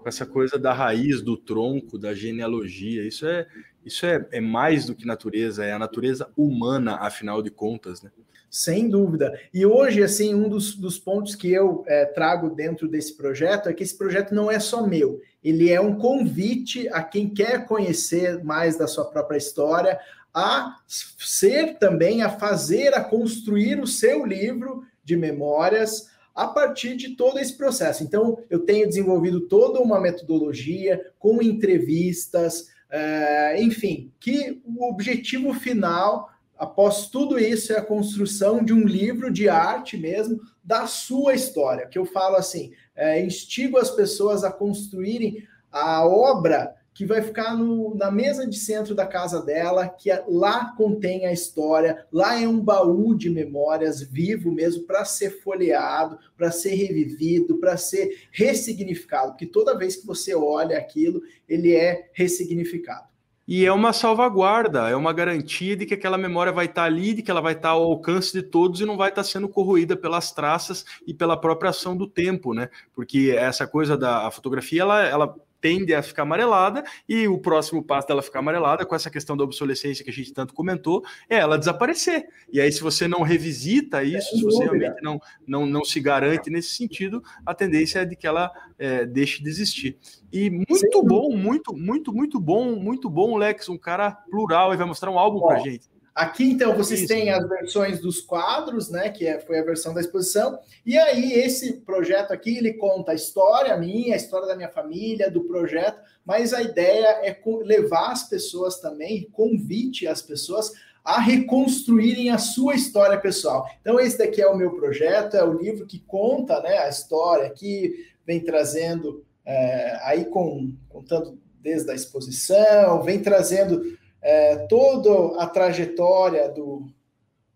Com essa coisa da raiz, do tronco, da genealogia. Isso é, isso é, é mais do que natureza, é a natureza humana, afinal de contas, né? Sem dúvida. E hoje, assim, um dos, dos pontos que eu é, trago dentro desse projeto é que esse projeto não é só meu, ele é um convite a quem quer conhecer mais da sua própria história, a ser também, a fazer, a construir o seu livro de memórias a partir de todo esse processo. Então, eu tenho desenvolvido toda uma metodologia com entrevistas, é, enfim, que o objetivo final após tudo isso, é a construção de um livro de arte mesmo, da sua história, que eu falo assim, é, instigo as pessoas a construírem a obra que vai ficar no, na mesa de centro da casa dela, que é, lá contém a história, lá é um baú de memórias vivo mesmo para ser folheado, para ser revivido, para ser ressignificado, porque toda vez que você olha aquilo, ele é ressignificado. E é uma salvaguarda, é uma garantia de que aquela memória vai estar ali, de que ela vai estar ao alcance de todos e não vai estar sendo corroída pelas traças e pela própria ação do tempo, né? Porque essa coisa da fotografia, ela, ela tende a ficar amarelada e o próximo passo dela ficar amarelada, com essa questão da obsolescência que a gente tanto comentou, é ela desaparecer. E aí, se você não revisita isso, é, se você realmente não, não, não se garante nesse sentido, a tendência é de que ela é, deixe de existir. E muito bom, muito, muito, muito bom, muito bom, Lex, um cara plural, e vai mostrar um álbum para gente. Aqui, então, vocês têm as versões dos quadros, né? Que é, foi a versão da exposição. E aí, esse projeto aqui, ele conta a história minha, a história da minha família, do projeto, mas a ideia é levar as pessoas também, convite as pessoas a reconstruírem a sua história pessoal. Então, esse daqui é o meu projeto, é o livro que conta né, a história, que vem trazendo, é, aí com, contando desde a exposição, vem trazendo é, toda a trajetória do,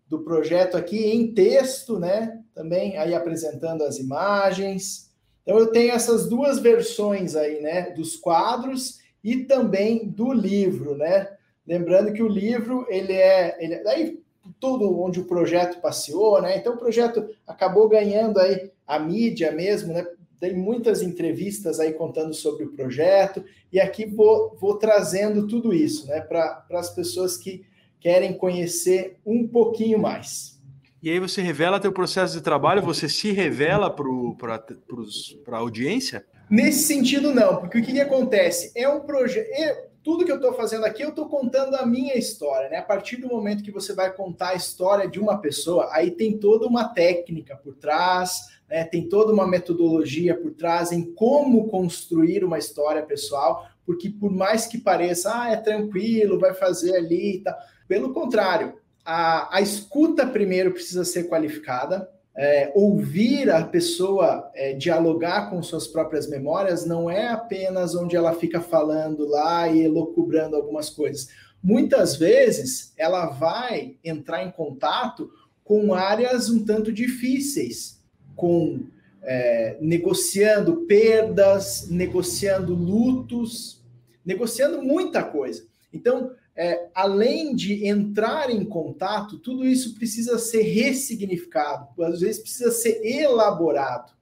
do projeto aqui em texto, né? Também aí apresentando as imagens. Então eu tenho essas duas versões aí, né? Dos quadros e também do livro, né? Lembrando que o livro ele é, ele é aí tudo onde o projeto passeou, né? Então o projeto acabou ganhando aí a mídia mesmo, né? Tem muitas entrevistas aí contando sobre o projeto, e aqui vou, vou trazendo tudo isso, né, para as pessoas que querem conhecer um pouquinho mais. E aí você revela teu processo de trabalho, você se revela para a audiência? Nesse sentido, não, porque o que, que acontece? É um projeto. Tudo que eu estou fazendo aqui, eu estou contando a minha história, né? A partir do momento que você vai contar a história de uma pessoa, aí tem toda uma técnica por trás, né? tem toda uma metodologia por trás em como construir uma história pessoal, porque por mais que pareça, ah, é tranquilo, vai fazer ali e tal. Pelo contrário, a, a escuta primeiro precisa ser qualificada, é, ouvir a pessoa é, dialogar com suas próprias memórias não é apenas onde ela fica falando lá e elocubrando algumas coisas. Muitas vezes ela vai entrar em contato com áreas um tanto difíceis, com é, negociando perdas, negociando lutos, negociando muita coisa. Então, é, além de entrar em contato, tudo isso precisa ser ressignificado, às vezes precisa ser elaborado.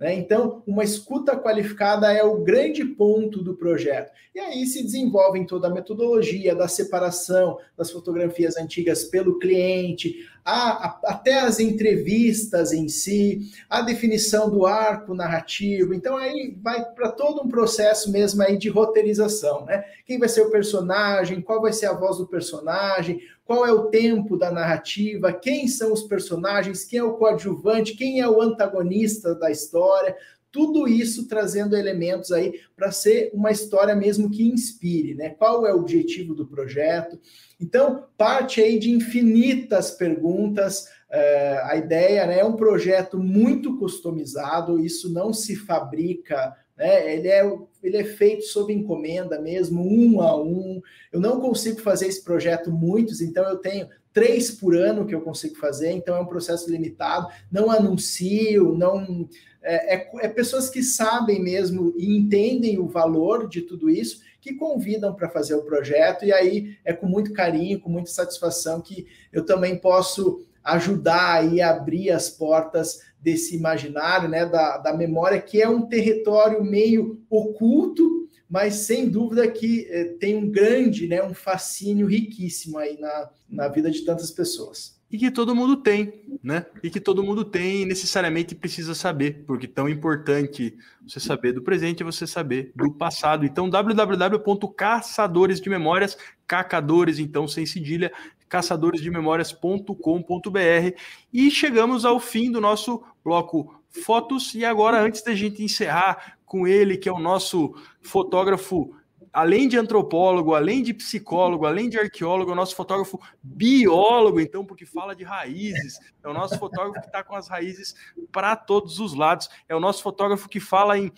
Né? Então, uma escuta qualificada é o grande ponto do projeto. E aí se desenvolve toda a metodologia da separação das fotografias antigas pelo cliente, a, a, até as entrevistas em si, a definição do arco narrativo. Então, aí vai para todo um processo mesmo aí de roteirização. Né? Quem vai ser o personagem, qual vai ser a voz do personagem, qual é o tempo da narrativa, quem são os personagens, quem é o coadjuvante, quem é o antagonista da história, tudo isso trazendo elementos aí para ser uma história mesmo que inspire, né? Qual é o objetivo do projeto? Então, parte aí de infinitas perguntas. É, a ideia né, é um projeto muito customizado, isso não se fabrica né? Ele, é, ele é feito sob encomenda mesmo, um a um. Eu não consigo fazer esse projeto muitos, então eu tenho três por ano que eu consigo fazer, então é um processo limitado. Não anuncio, não. É, é, é pessoas que sabem mesmo e entendem o valor de tudo isso que convidam para fazer o projeto, e aí é com muito carinho, com muita satisfação que eu também posso ajudar e abrir as portas desse imaginário, né, da, da memória, que é um território meio oculto, mas sem dúvida que eh, tem um grande, né, um fascínio riquíssimo aí na, na vida de tantas pessoas. E que todo mundo tem, né? E que todo mundo tem e necessariamente precisa saber, porque tão importante você saber do presente é você saber do passado. Então, www.caçadores de memórias, cacadores, então, sem cedilha, caçadoresdememórias.com.br. E chegamos ao fim do nosso bloco fotos. E agora, antes da gente encerrar com ele, que é o nosso fotógrafo além de antropólogo, além de psicólogo, além de arqueólogo, é o nosso fotógrafo biólogo, então, porque fala de raízes. É o nosso fotógrafo que está com as raízes para todos os lados. É o nosso fotógrafo que fala em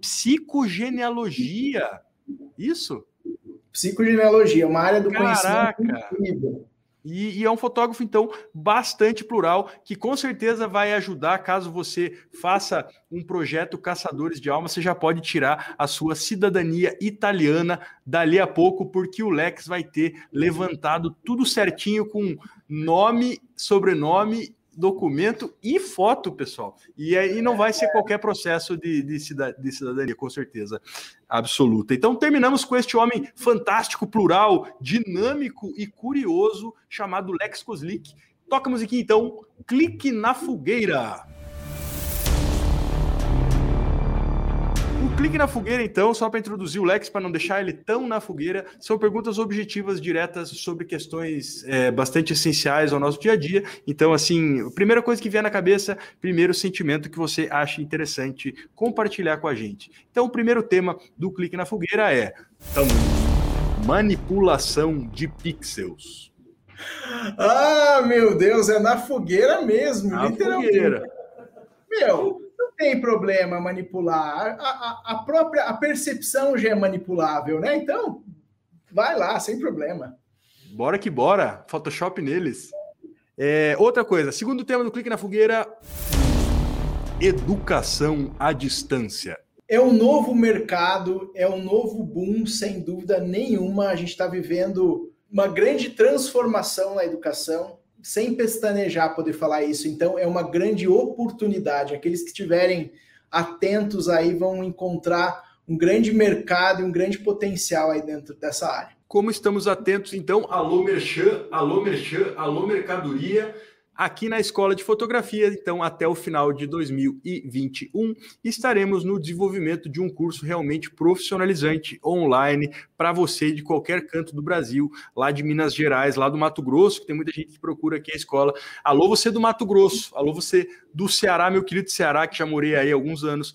psicogenealogia. Isso? Psicogenealogia, uma área do Caraca. conhecimento incrível. E, e, é um fotógrafo, então, bastante plural, que com certeza vai ajudar caso você faça um projeto Caçadores de Almas, você já pode tirar a sua cidadania italiana dali a pouco, porque o Lex vai ter levantado tudo certinho com nome, sobrenome documento e foto, pessoal. E aí não vai ser qualquer processo de, de, de cidadania, com certeza absoluta. Então terminamos com este homem fantástico, plural, dinâmico e curioso, chamado Lex Kozlik. Toca a musiquinha então, clique na fogueira. Clique na fogueira, então, só para introduzir o Lex, para não deixar ele tão na fogueira. São perguntas objetivas, diretas, sobre questões é, bastante essenciais ao nosso dia a dia. Então, assim, a primeira coisa que vier na cabeça, primeiro sentimento que você acha interessante compartilhar com a gente. Então, o primeiro tema do clique na fogueira é então, manipulação de pixels. Ah, meu Deus, é na fogueira mesmo, na literalmente. Fogueira. Meu, tem problema manipular. A, a, a, própria a percepção já é manipulável, né? Então, vai lá, sem problema. Bora que bora. Photoshop neles. É, outra coisa, segundo tema do Clique na Fogueira, educação à distância. É um novo mercado, é um novo boom, sem dúvida nenhuma. A gente está vivendo uma grande transformação na educação sem pestanejar poder falar isso. Então, é uma grande oportunidade. Aqueles que estiverem atentos aí vão encontrar um grande mercado e um grande potencial aí dentro dessa área. Como estamos atentos, então, alô merchan, alô merchan, alô mercadoria aqui na Escola de Fotografia. Então, até o final de 2021, estaremos no desenvolvimento de um curso realmente profissionalizante online para você de qualquer canto do Brasil, lá de Minas Gerais, lá do Mato Grosso, que tem muita gente que procura aqui a escola. Alô, você do Mato Grosso, alô, você do Ceará, meu querido Ceará, que já morei aí há alguns anos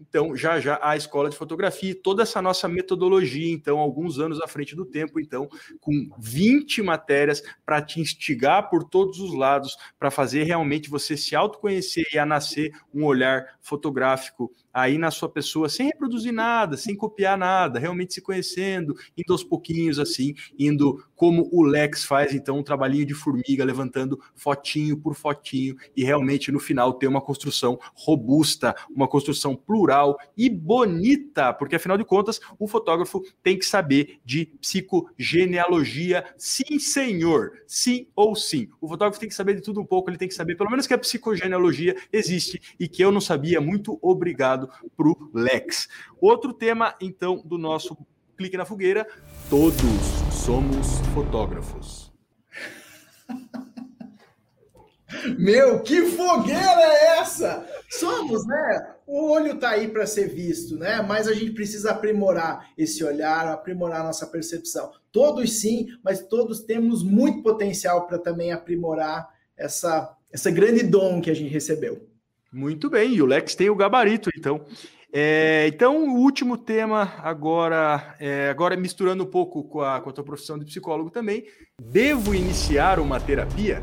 então, já já a escola de fotografia, toda essa nossa metodologia, então, alguns anos à frente do tempo, então, com 20 matérias para te instigar por todos os lados, para fazer realmente você se autoconhecer e a nascer um olhar fotográfico aí na sua pessoa, sem reproduzir nada, sem copiar nada, realmente se conhecendo, indo aos pouquinhos assim, indo como o Lex faz, então, um trabalhinho de formiga, levantando fotinho por fotinho, e realmente no final ter uma construção robusta, uma construção plural e bonita, porque afinal de contas, o fotógrafo tem que saber de psicogenealogia, sim, senhor, sim ou sim. O fotógrafo tem que saber de tudo um pouco, ele tem que saber pelo menos que a psicogenealogia existe e que eu não sabia. Muito obrigado para o Lex. Outro tema, então, do nosso Clique na Fogueira: todos somos fotógrafos. *laughs* Meu, que fogueira é essa? Somos, né? O olho tá aí para ser visto, né? Mas a gente precisa aprimorar esse olhar, aprimorar nossa percepção. Todos sim, mas todos temos muito potencial para também aprimorar essa, essa grande dom que a gente recebeu. Muito bem, e o Lex tem o gabarito, então. É, então, o último tema, agora, é, agora misturando um pouco com a, com a tua profissão de psicólogo também, devo iniciar uma terapia?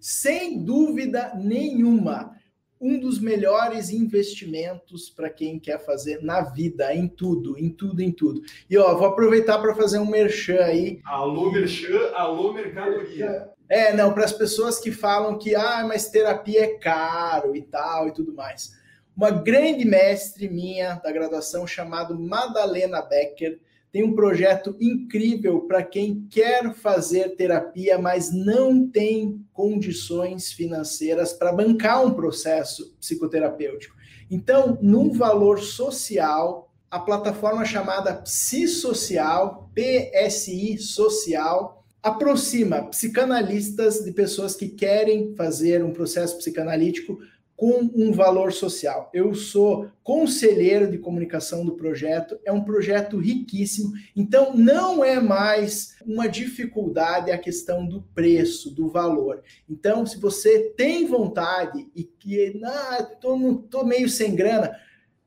Sem dúvida nenhuma. Um dos melhores investimentos para quem quer fazer na vida, em tudo, em tudo, em tudo. E ó, vou aproveitar para fazer um merchan aí. Alô, merchan, alô, mercadoria. É, não, para as pessoas que falam que, ah, mas terapia é caro e tal e tudo mais. Uma grande mestre minha da graduação, chamado Madalena Becker, tem um projeto incrível para quem quer fazer terapia, mas não tem condições financeiras para bancar um processo psicoterapêutico. Então, num valor social, a plataforma chamada Psi Social, PSI Social, aproxima psicanalistas de pessoas que querem fazer um processo psicanalítico com um valor social. Eu sou conselheiro de comunicação do projeto, é um projeto riquíssimo, então não é mais uma dificuldade a questão do preço, do valor. Então, se você tem vontade e que, ah, tô, tô meio sem grana,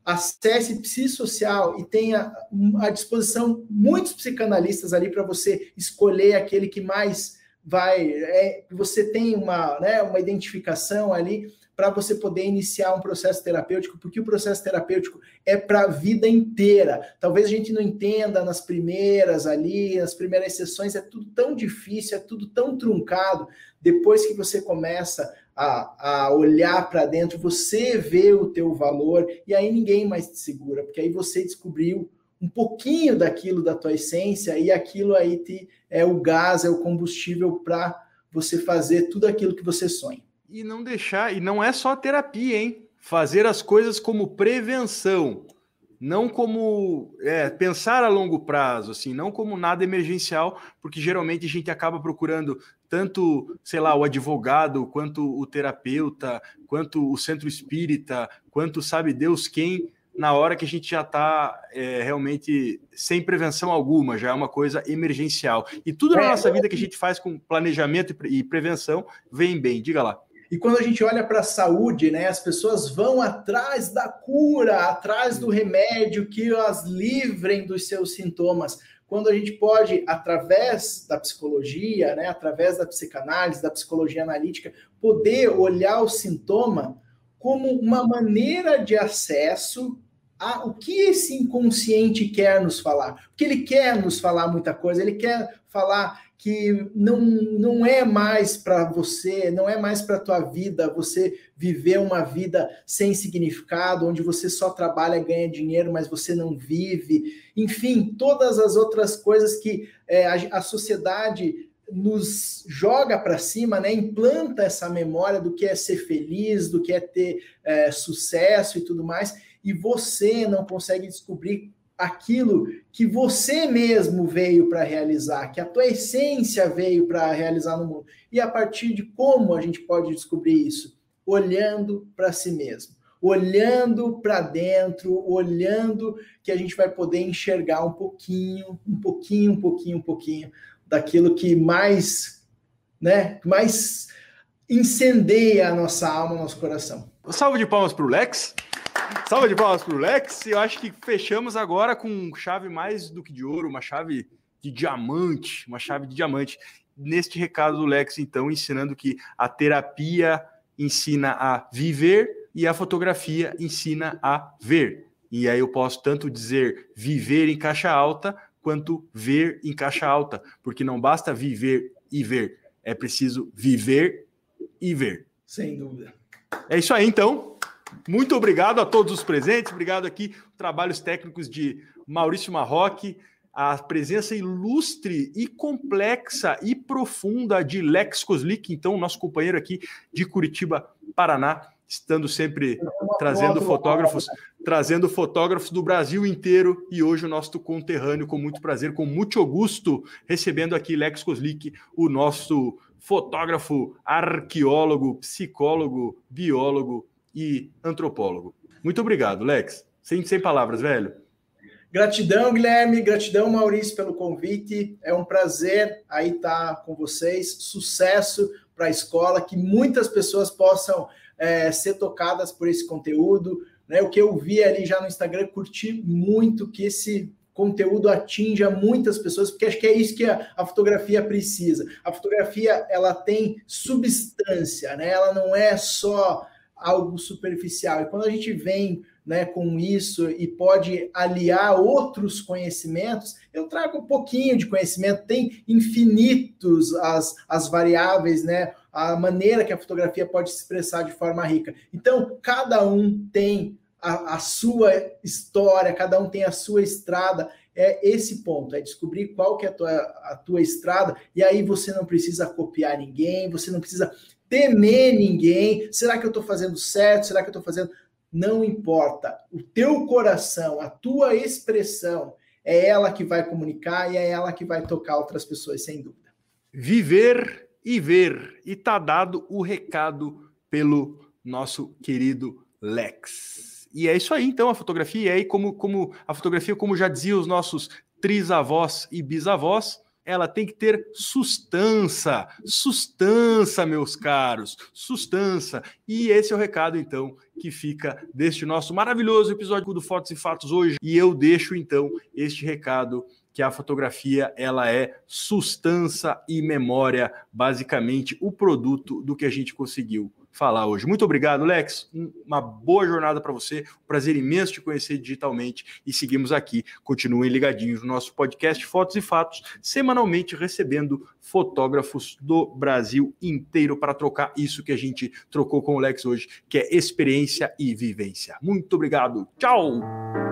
acesse Psissocial e tenha à disposição muitos psicanalistas ali para você escolher aquele que mais vai, é, você tem uma, né, uma identificação ali para você poder iniciar um processo terapêutico, porque o processo terapêutico é para a vida inteira. Talvez a gente não entenda nas primeiras ali, nas primeiras sessões, é tudo tão difícil, é tudo tão truncado. Depois que você começa a, a olhar para dentro, você vê o teu valor e aí ninguém mais te segura, porque aí você descobriu um pouquinho daquilo da tua essência e aquilo aí te, é o gás, é o combustível para você fazer tudo aquilo que você sonha. E não deixar, e não é só terapia, hein? Fazer as coisas como prevenção, não como é, pensar a longo prazo, assim, não como nada emergencial, porque geralmente a gente acaba procurando tanto, sei lá, o advogado, quanto o terapeuta, quanto o centro espírita, quanto sabe Deus quem, na hora que a gente já está é, realmente sem prevenção alguma, já é uma coisa emergencial. E tudo na é, nossa vida que a gente faz com planejamento e prevenção vem bem. Diga lá. E quando a gente olha para a saúde, né, as pessoas vão atrás da cura, atrás do remédio que as livrem dos seus sintomas. Quando a gente pode, através da psicologia, né, através da psicanálise, da psicologia analítica, poder olhar o sintoma como uma maneira de acesso a o que esse inconsciente quer nos falar. Porque ele quer nos falar muita coisa, ele quer falar que não, não é mais para você, não é mais para a tua vida você viver uma vida sem significado, onde você só trabalha, ganha dinheiro, mas você não vive. Enfim, todas as outras coisas que é, a, a sociedade nos joga para cima, né? implanta essa memória do que é ser feliz, do que é ter é, sucesso e tudo mais, e você não consegue descobrir aquilo que você mesmo veio para realizar, que a tua essência veio para realizar no mundo. E a partir de como a gente pode descobrir isso? Olhando para si mesmo, olhando para dentro, olhando que a gente vai poder enxergar um pouquinho, um pouquinho, um pouquinho, um pouquinho daquilo que mais, né, mais incendeia a nossa alma, nosso coração. Salve de palmas para o Lex. Salva de palmas para o Lex. Eu acho que fechamos agora com chave mais do que de ouro, uma chave de diamante, uma chave de diamante. Neste recado do Lex, então, ensinando que a terapia ensina a viver e a fotografia ensina a ver. E aí eu posso tanto dizer viver em caixa alta quanto ver em caixa alta, porque não basta viver e ver, é preciso viver e ver. Sem dúvida. É isso aí, então. Muito obrigado a todos os presentes, obrigado aqui, trabalhos técnicos de Maurício Marroque, a presença ilustre e complexa e profunda de Lex Koslik, então, nosso companheiro aqui de Curitiba, Paraná, estando sempre trazendo fotógrafos, trazendo fotógrafos do Brasil inteiro e hoje o nosso conterrâneo, com muito prazer, com muito gosto, recebendo aqui Lex Koslik, o nosso fotógrafo, arqueólogo, psicólogo, biólogo e antropólogo. Muito obrigado, Lex. Sem, sem palavras, velho. Gratidão, Guilherme. Gratidão, Maurício, pelo convite. É um prazer aí estar com vocês. Sucesso para a escola, que muitas pessoas possam é, ser tocadas por esse conteúdo. Né? O que eu vi ali já no Instagram, curti muito que esse conteúdo atinja muitas pessoas, porque acho que é isso que a, a, fotografia precisa. A fotografia ela tem substância, né? Ela não é só algo superficial. E quando a gente vem né, com isso e pode aliar outros conhecimentos, eu trago um pouquinho de conhecimento, tem infinitos as, as variáveis, né, a maneira que a fotografia pode se expressar de forma rica. Então, cada um tem a, a sua história, cada um tem a sua estrada, é esse ponto, é descobrir qual que é a tua, a tua estrada, e aí você não precisa copiar ninguém, você não precisa temer ninguém. Será que eu estou fazendo certo? Será que eu estou fazendo? Não importa. O teu coração, a tua expressão, é ela que vai comunicar e é ela que vai tocar outras pessoas, sem dúvida. Viver e ver. E tá dado o recado pelo nosso querido Lex. E é isso aí, então, a fotografia. E aí, como, como a fotografia, como já dizia os nossos trisavós e bisavós, ela tem que ter sustância. Sustância, meus caros. Sustância. E esse é o recado, então, que fica deste nosso maravilhoso episódio do Fotos e Fatos hoje. E eu deixo, então, este recado que a fotografia ela é sustância e memória, basicamente o produto do que a gente conseguiu falar hoje. Muito obrigado, Lex. Uma boa jornada para você. Um prazer imenso te conhecer digitalmente e seguimos aqui. Continuem ligadinhos no nosso podcast Fotos e Fatos, semanalmente recebendo fotógrafos do Brasil inteiro para trocar isso que a gente trocou com o Lex hoje, que é experiência e vivência. Muito obrigado. Tchau.